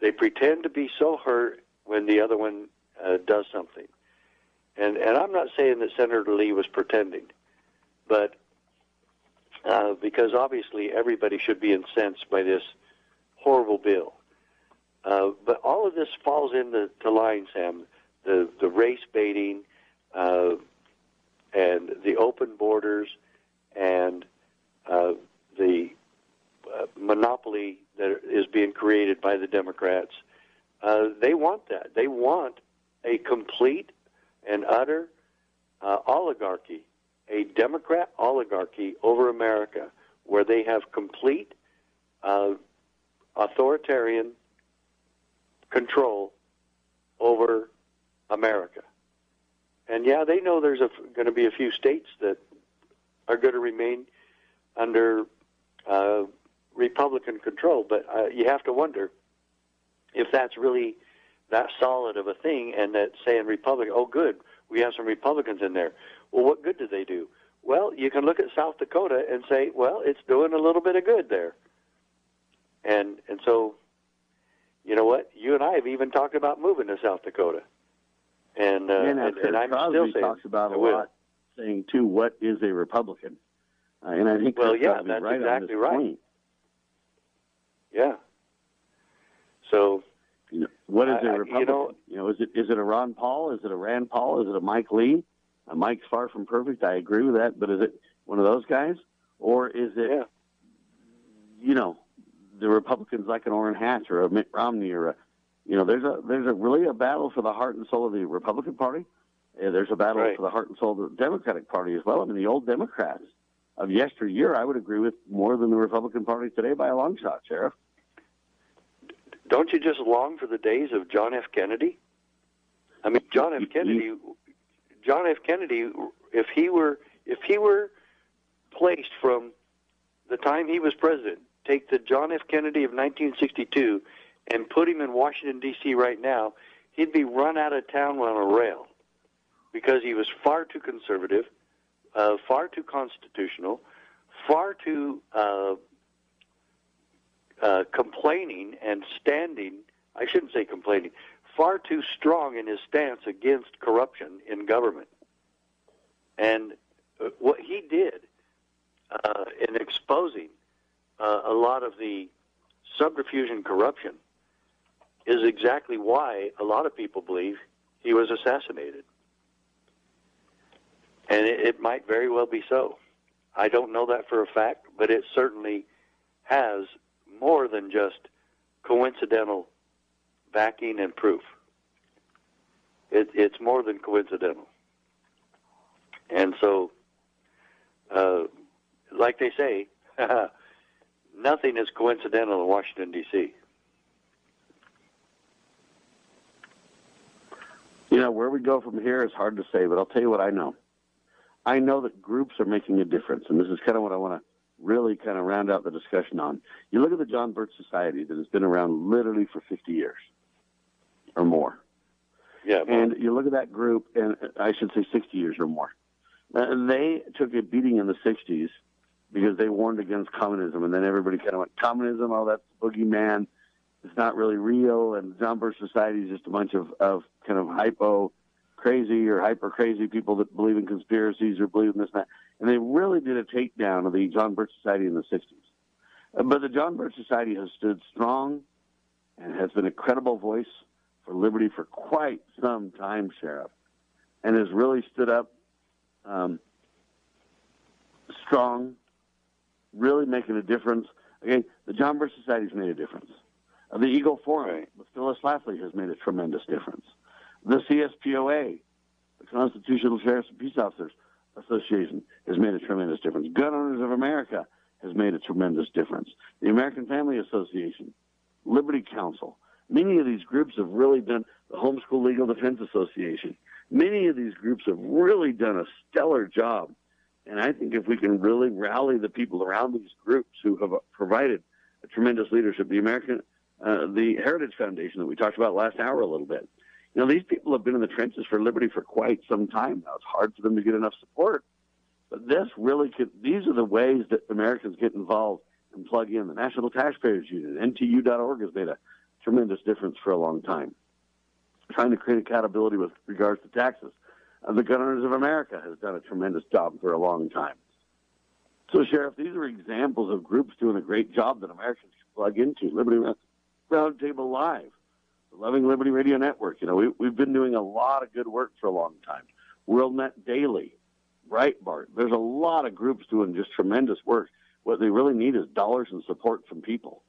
They pretend to be so hurt when the other one uh, does something, and and I'm not saying that Senator Lee was pretending, but uh, because obviously everybody should be incensed by this horrible bill. Uh, but all of this falls into to line, Sam. The the race baiting, uh, and the open borders, and uh, the uh, monopoly that is being created by the Democrats. Uh, they want that. They want a complete and utter uh, oligarchy a Democrat oligarchy over America where they have complete uh, authoritarian control over America. And yeah, they know there's going to be a few states that are going to remain under uh, Republican control, but uh, you have to wonder if that's really that solid of a thing, and that saying Republican, oh, good, we have some Republicans in there. Well, what good do they do? Well, you can look at South Dakota and say, well, it's doing a little bit of good there. And and so, you know what? You and I have even talked about moving to South Dakota. And uh, and, and, and I'm Crosby still saying talks about a lot, saying too, what is a Republican? Uh, and I think Well, Chris yeah, that's right exactly right. point. Yeah. So You know, what is a you Republican? know- you know, is it is it a Ron Paul? Is it a Rand Paul? Is it a Mike Lee? Uh, Mike's far from perfect. I agree with that, but is it one of those guys, or is it, you know, the Republicans like an Orrin Hatch or a Mitt Romney or a, you know, there's a there's a really a battle for the heart and soul of the Republican Party. Uh, there's a battle Right. for the heart and soul of the Democratic Party as well. I mean, the old Democrats of yesteryear, I would agree with more than the Republican Party today by a long shot, Sheriff. don't you just long for the days of John F. Kennedy? I mean, John F. Kennedy, John F. Kennedy, if he were if he were placed from the time he was president, take the John F. Kennedy of 1962 and put him in Washington D.C. right now, he'd be run out of town on a rail because he was far too conservative, uh, far too constitutional, far too uh, uh, complaining and standing, I shouldn't say complaining, far too strong in his stance against corruption in government. And uh, what he did uh, in exposing uh, a lot of the subterfuge and corruption is exactly why a lot of people believe he was assassinated. And it, it might very well be so. I don't know that for a fact, but it certainly has more than just coincidental backing and proof. It, it's more than coincidental. And so, uh, like they say, [LAUGHS] nothing is coincidental in Washington, D.C. You know, where we go from here is hard to say, but I'll tell you what I know. I know that groups are making a difference, and this is kind of what I want to really kind of round out the discussion on. You look at the John Birch Society that has been around literally for 50 years or more. Yeah. And you look at that group, and I should say 60 years or more. And they took a beating in the 60s because they warned against communism, and then everybody kind of went, communism, oh, that's boogeyman. It's not really real, and John Birch Society is just a bunch of, of kind of hypo crazy or hyper crazy people that believe in conspiracies or believe in this and that. And they really did a takedown of the John Birch Society in the 60s. Uh, But the John Birch Society has stood strong and has been a credible voice for liberty for quite some time, Sheriff, and has really stood up um, strong really making a difference. Again, the John Birch Society's made a difference. Uh, the Eagle Forum with Phyllis Schlafly has made a tremendous difference. The CSPOA, the Constitutional Sheriffs and Peace Officers Association, has made a tremendous difference. Gun Owners of America has made a tremendous difference. The American Family Association, Liberty Counsel, many of these groups have really done, the Homeschool Legal Defense Association, many of these groups have really done a stellar job. And I think if we can really rally the people around these groups who have provided tremendous leadership, the American, uh, the Heritage Foundation that we talked about last hour a little bit. You know, these people have been in the trenches for liberty for quite some time now. It's hard for them to get enough support. But this really could, these are the ways that Americans get involved and plug in. The National Taxpayers Union, NTU.org has made a tremendous difference for a long time. Trying to create accountability with regards to taxes. Uh, the Gun Owners of America has done a tremendous job for a long time. So, Sheriff, these are examples of groups doing a great job that Americans can plug into. Liberty Roundtable Live, the Loving Liberty Radio Network. You know, we, we've been doing a lot of good work for a long time. WorldNet Daily, Breitbart. There's a lot of groups doing just tremendous work. What they really need is dollars and support from people.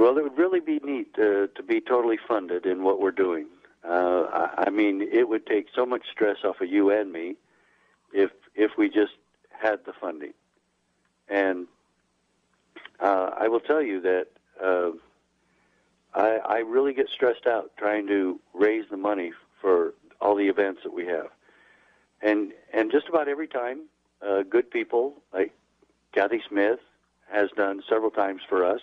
Well, it would really be neat to, to be totally funded in what we're doing. Uh, I, I mean, it would take so much stress off of you and me if if we just had the funding. And uh, I will tell you that uh, I, I really get stressed out trying to raise the money for all the events that we have. And and just about every time, uh, good people like Kathy Smith has done several times for us,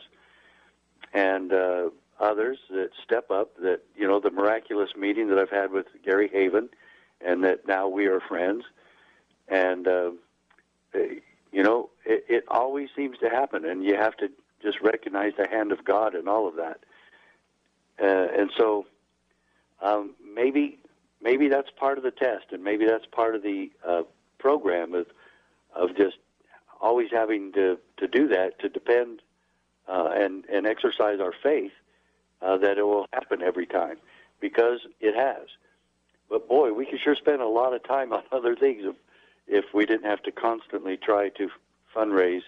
and uh, others that step up. That you know the miraculous meeting that I've had with Gary Haven, and that now we are friends. And uh, you know it, it always seems to happen, and you have to just recognize the hand of God and all of that. Uh, and so um, maybe maybe that's part of the test, and maybe that's part of the uh, program of of just always having to to do that to depend uh, and and exercise our faith uh, that it will happen every time because it has. But boy, we could sure spend a lot of time [LAUGHS] on other things if if we didn't have to constantly try to fundraise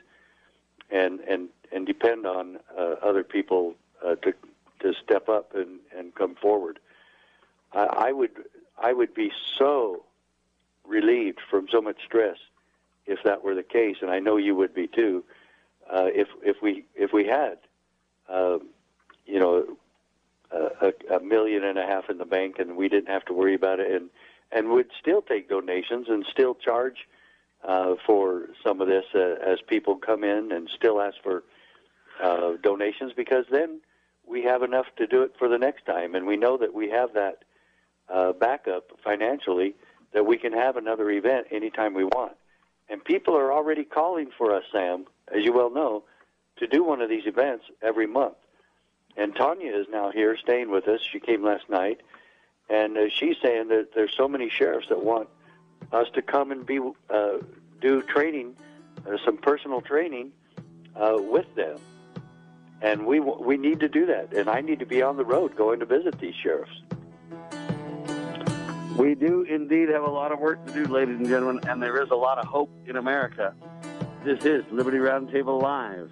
and and and depend on uh, other people uh, to to step up and and come forward. I, I would I would be so relieved from so much stress if that were the case, and I know you would be too. Uh, if if we if we had, uh, you know, a, a million and a half in the bank, and we didn't have to worry about it, and and would still take donations and still charge uh, for some of this uh, as people come in and still ask for uh, donations because then we have enough to do it for the next time, and we know that we have that uh, backup financially that we can have another event anytime we want. And people are already calling for us, Sam, as you well know, to do one of these events every month. And Tanya is now here staying with us. She came last night, and uh, she's saying that there's so many sheriffs that want us to come and be uh, do training, uh, some personal training uh, with them. And we we need to do that. And I need to be on the road going to visit these sheriffs. We do indeed have a lot of work to do, ladies and gentlemen, and there is a lot of hope in America. This is Liberty Roundtable Live.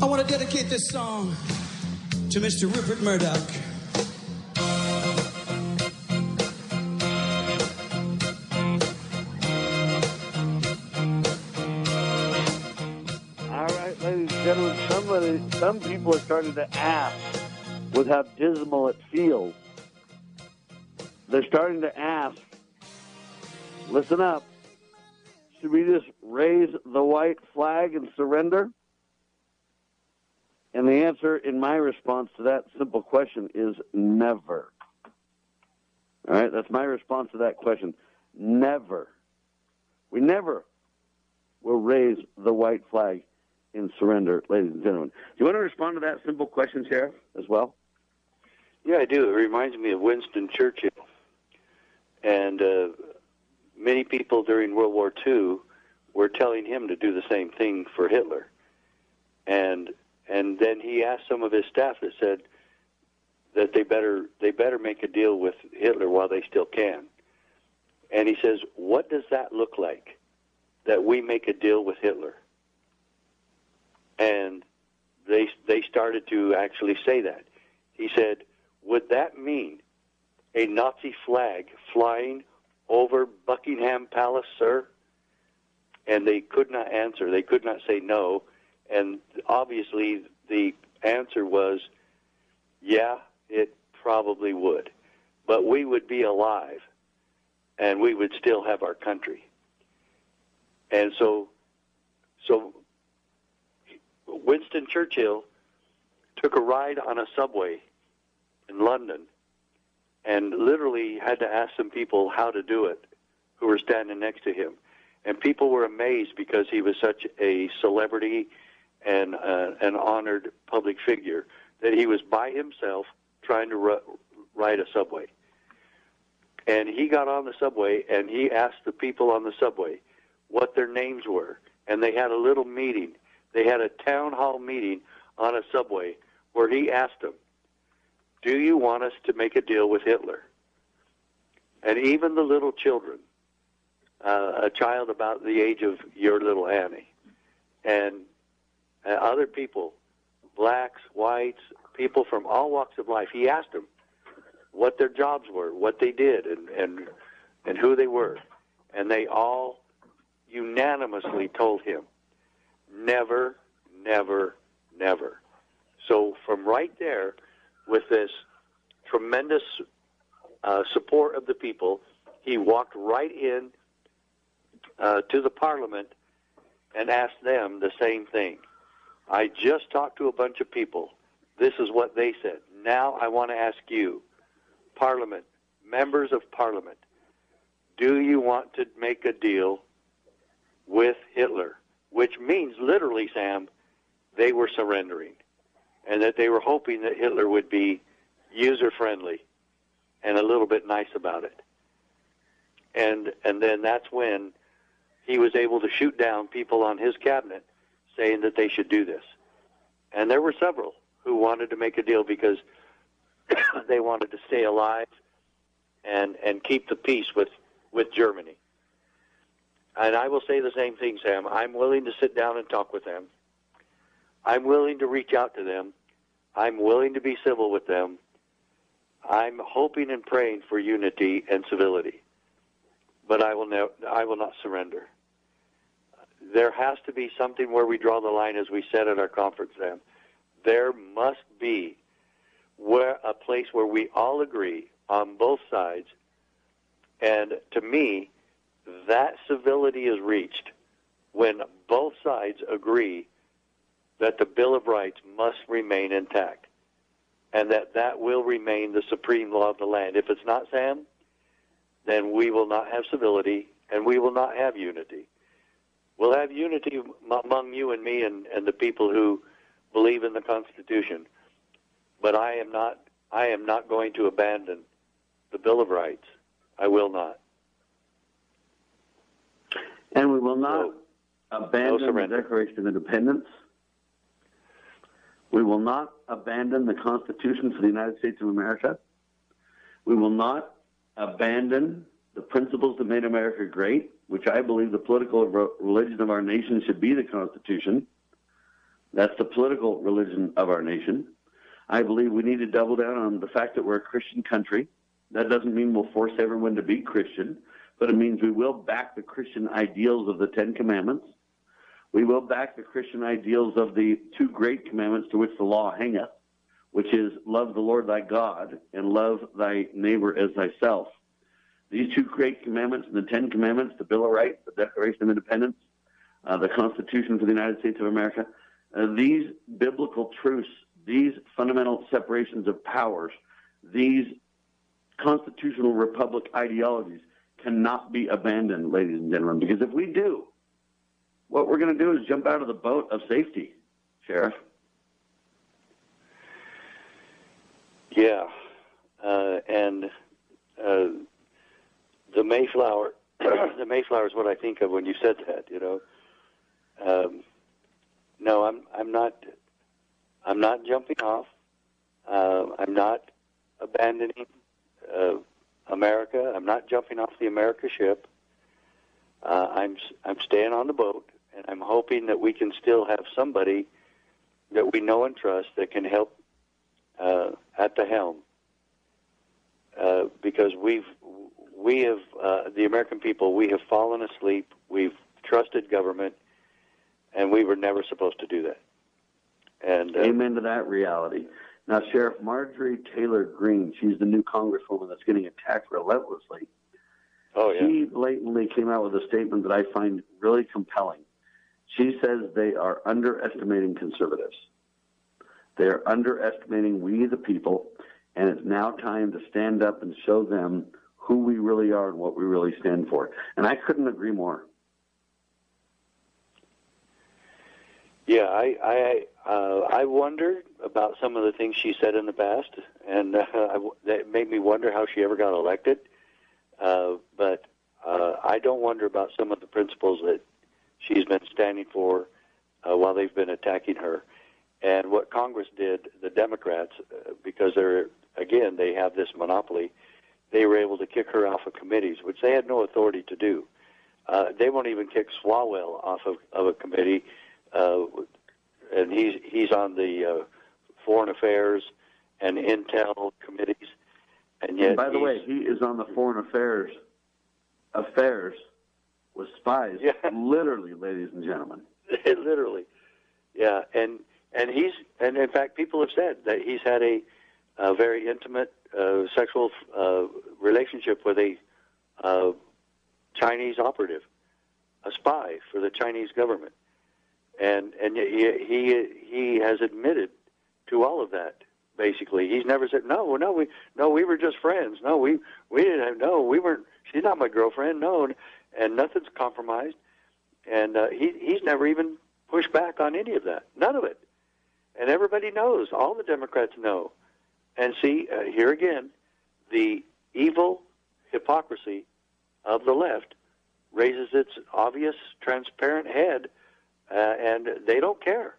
I want to dedicate this song to Mr. Rupert Murdoch. All right, ladies and gentlemen, somebody, some people are starting to ask with how dismal it feels. They're starting to ask, listen up, should we just raise the white flag and surrender? And the answer in my response to that simple question is never. All right, that's my response to that question. Never. We never will raise the white flag in surrender, ladies and gentlemen. Do you want to respond to that simple question, Sheriff, as well? Yeah, I do. It reminds me of Winston Churchill. And uh, many people during World War II were telling him to do the same thing for Hitler. And and then he asked some of his staff that said that they better they better make a deal with Hitler while they still can. And he says, "What does that look like? That we make a deal with Hitler?" And they they started to actually say that. He said, "Would that mean a Nazi flag flying over Buckingham Palace, sir?" And they could not answer. They could not say no. And obviously, the answer was, "Yeah, it probably would, but we would be alive, and we would still have our country." And so, so Winston Churchill took a ride on a subway in London and literally had to ask some people how to do it who were standing next to him. And people were amazed because he was such a celebrity and uh, an honored public figure that he was by himself trying to ride a subway. And he got on the subway and he asked the people on the subway what their names were. And they had a little meeting. They had a town hall meeting on a subway where he asked them, Do you want us to make a deal with Hitler? And even the little children, uh, a child about the age of your little Annie, and uh, other people, blacks, whites, people from all walks of life, he asked them what their jobs were, what they did, and, and, and who they were. And they all unanimously told him, never, never, never. So from right there, with this tremendous uh, support of the people, he walked right in uh, to the parliament and asked them the same thing. I just talked to a bunch of people. This is what they said. Now I want to ask you, Parliament, members of Parliament, do you want to make a deal with Hitler? Which means literally, Sam, they were surrendering and that they were hoping that Hitler would be user friendly and a little bit nice about it. And and then that's when he was able to shoot down people on his cabinet saying that they should do this. And there were several who wanted to make a deal because [COUGHS] they wanted to stay alive and and keep the peace with with Germany. And I will say the same thing, Sam. I'm willing to sit down and talk with them. I'm willing to reach out to them. I'm willing to be civil with them. I'm hoping and praying for unity and civility. But I will ne- I will not surrender. there has to be something where we draw the line, as we said at our conference, Sam. There must be where a place where we all agree on both sides, and to me, that civility is reached when both sides agree that the Bill of Rights must remain intact and that that will remain the supreme law of the land. If it's not, Sam, then we will not have civility and we will not have unity. We'll have unity m- among you and me and, and the people who believe in the Constitution. But I am not I am not going to abandon the Bill of Rights. I will not. And we will not abandon the Declaration of Independence. We will not abandon the Constitution for the United States of America. We will not abandon the principles that made America great, which I believe the political religion of our nation should be the Constitution. That's the political religion of our nation. I believe we need to double down on the fact that we're a Christian country. That doesn't mean we'll force everyone to be Christian, but it means we will back the Christian ideals of the Ten Commandments. We will back the Christian ideals of the two great commandments to which the law hangeth, which is love the Lord thy God and love thy neighbor as thyself. These two great commandments, and the Ten Commandments, the Bill of Rights, the Declaration of Independence, uh, the Constitution for the United States of America, uh, these biblical truths, these fundamental separations of powers, these constitutional republic ideologies cannot be abandoned, ladies and gentlemen, because if we do, what we're going to do is jump out of the boat of safety, Sheriff. Yeah, uh, and uh, the Mayflower, [CLEARS THROAT] the Mayflower is what I think of when you said that. You know, um, no, I'm I'm not I'm not jumping off. Uh, I'm not abandoning uh, America. I'm not jumping off the America ship. Uh, I'm I'm staying on the boat, and I'm hoping that we can still have somebody that we know and trust that can help uh, at the helm. Uh, because we've we have uh, the American people we have fallen asleep. We've trusted government, and we were never supposed to do that. And uh, Amen to that reality. Now, Sheriff Marjorie Taylor Greene, she's the new congresswoman that's getting attacked relentlessly. Oh, yeah. She blatantly came out with a statement that I find really compelling. She says they are underestimating conservatives. They are underestimating we, the people, and it's now time to stand up and show them who we really are and what we really stand for. And I couldn't agree more. Yeah, I I uh, I wondered about some of the things she said in the past, and uh, I, that made me wonder how she ever got elected. Uh, but uh, I don't wonder about some of the principles that she's been standing for uh, while they've been attacking her, and what Congress did, the Democrats, uh, because they're again they have this monopoly, they were able to kick her off of committees, which they had no authority to do. Uh, they won't even kick Swalwell off of, of a committee uh, and he's he's on the uh, foreign affairs and intel committees, and yet And by the way, he is on the foreign affairs affairs with spies. yeah. Literally, ladies and gentlemen. [LAUGHS] literally, yeah, and and he's and in fact, people have said that he's had a, a very intimate uh, sexual uh, relationship with a uh, Chinese operative, a spy for the Chinese government, and and he he he has admitted to all of that. Basically, he's never said no, no, we no, we were just friends. No, we we didn't have no, we weren't. She's not my girlfriend. No, and nothing's compromised. And uh, he he's never even pushed back on any of that. None of it. And everybody knows. All the Democrats know. And see uh, here again, the evil hypocrisy of the left raises its obvious, transparent head, uh, and they don't care.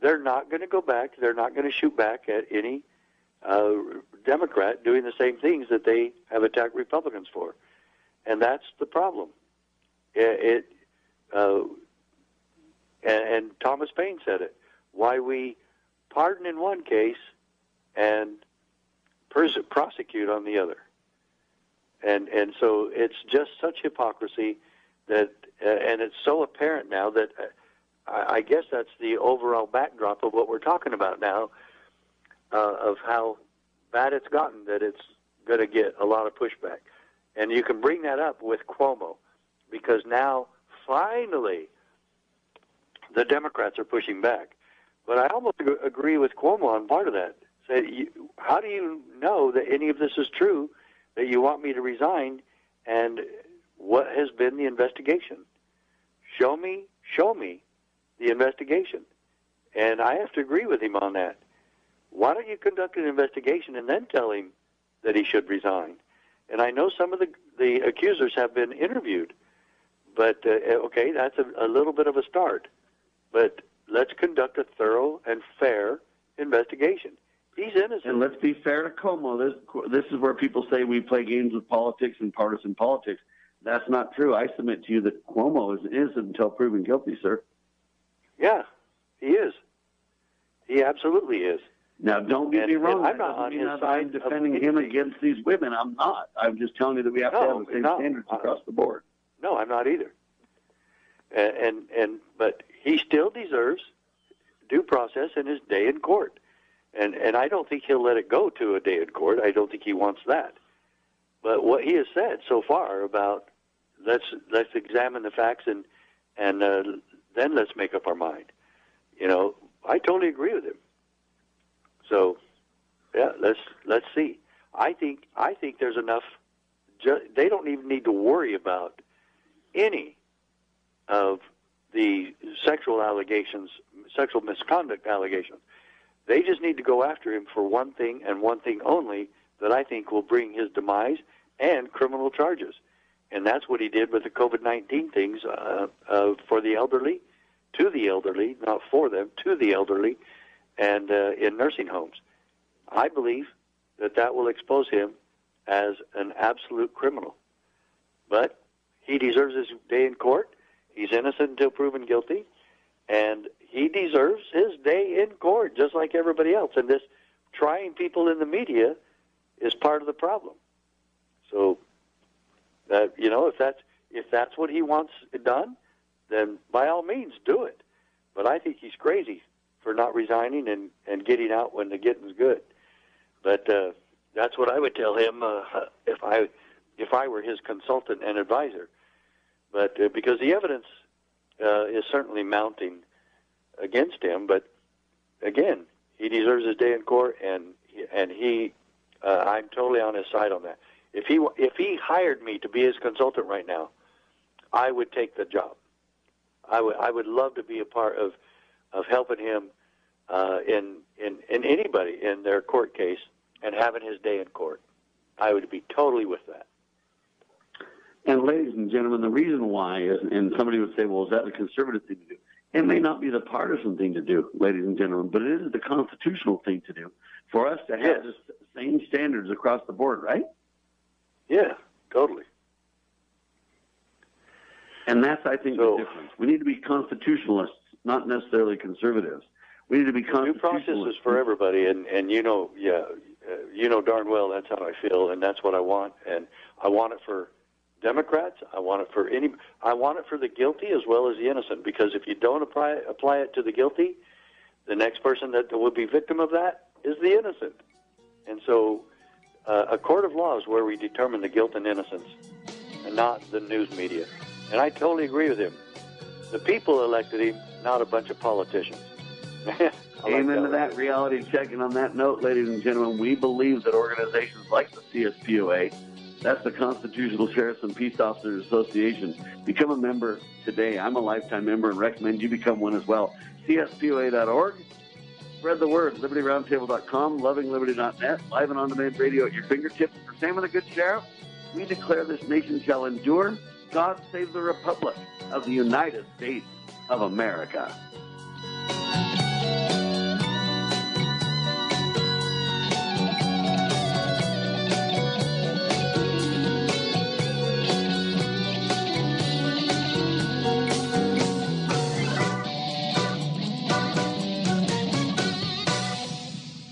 They're not going to go back. They're not going to shoot back at any uh, Democrat doing the same things that they have attacked Republicans for, and that's the problem. It, it uh, and, and Thomas Paine said it. Why we pardon in one case and pers- prosecute on the other, and and so it's just such hypocrisy that, uh, and it's so apparent now that uh, I, I guess that's the overall backdrop of what we're talking about now, uh, of how bad it's gotten that it's going to get a lot of pushback, and you can bring that up with Cuomo, because now finally the Democrats are pushing back. But I almost agree with Cuomo on part of that. Say, how do you know that any of this is true? That you want me to resign, and what has been the investigation? Show me, show me the investigation. And I have to agree with him on that. Why don't you conduct an investigation and then tell him that he should resign? And I know some of the the accusers have been interviewed, but uh, okay, that's a, a little bit of a start. But let's conduct a thorough and fair investigation. He's innocent. And let's be fair to Cuomo. This this is where people say we play games with politics and partisan politics. That's not true. I submit to you that Cuomo is innocent until proven guilty, sir. Yeah, he is. He absolutely is. Now, don't get And- me wrong. I'm not on his side I'm defending him against these women. I'm not. I'm just telling you that we have to have the same no. standards across the board. No, I'm not either. And, and and but he still deserves due process and his day in court. And and I don't think he'll let it go to a day in court. I don't think he wants that. But what he has said so far about let's let's examine the facts and and uh, then let's make up our mind. You know, I totally agree with him. So, yeah, let's let's see. I think I think there's enough. Ju- they don't even need to worry about any of the sexual allegations, sexual misconduct allegations. They just need to go after him for one thing and one thing only that I think will bring his demise and criminal charges. And that's what he did with the COVID 19 things uh, uh, for the elderly, to the elderly, not for them, to the elderly, and uh, in nursing homes. I believe that that will expose him as an absolute criminal. But he deserves his day in court. He's innocent until proven guilty, and he deserves his day in court just like everybody else. And this trying people in the media is part of the problem. So, uh, you know, if that's if that's what he wants done, then by all means do it. But I think he's crazy for not resigning and and getting out when the getting's good. But uh, that's what I would tell him uh, if I if I were his consultant and advisor. But uh, because the evidence uh, is certainly mounting against him, but again, he deserves his day in court, and and he, uh, I'm totally on his side on that. If he if he hired me to be his consultant right now, I would take the job. I would I would love to be a part of of helping him uh, in in in anybody in their court case and having his day in court. I would be totally with that. And ladies and gentlemen, the reason why is, and somebody would say, well, is that the conservative thing to do? It may not be the partisan thing to do, ladies and gentlemen, but it is the constitutional thing to do for us to have Yes. the same standards across the board, right? Yeah, totally. And that's, I think, the difference. We need to be constitutionalists, not necessarily conservatives. We need to be constitutionalists. process is for everybody, and and you know, yeah, uh, you know darn well that's how I feel, and that's what I want, and I want it for Democrats. I want it for any. I want it for the guilty as well as the innocent, because if you don't apply apply it to the guilty, the next person that will be victim of that is the innocent, and so uh, a court of law is where we determine the guilt and innocence, and not the news media. And I totally agree with him. The people elected him, not a bunch of politicians. [LAUGHS] I like Amen to that reality check. And on that note, ladies and gentlemen, we believe that organizations like the CSPOA, that's the Constitutional Sheriffs and Peace Officers Association, become a member today. I'm a lifetime member and recommend you become one as well. CSPOA.org. Spread the word. LibertyRoundtable.com, LovingLiberty.net, live and on demand radio at your fingertips. For Sam and the Good Sheriff, we declare this nation shall endure. God save the Republic of the United States of America.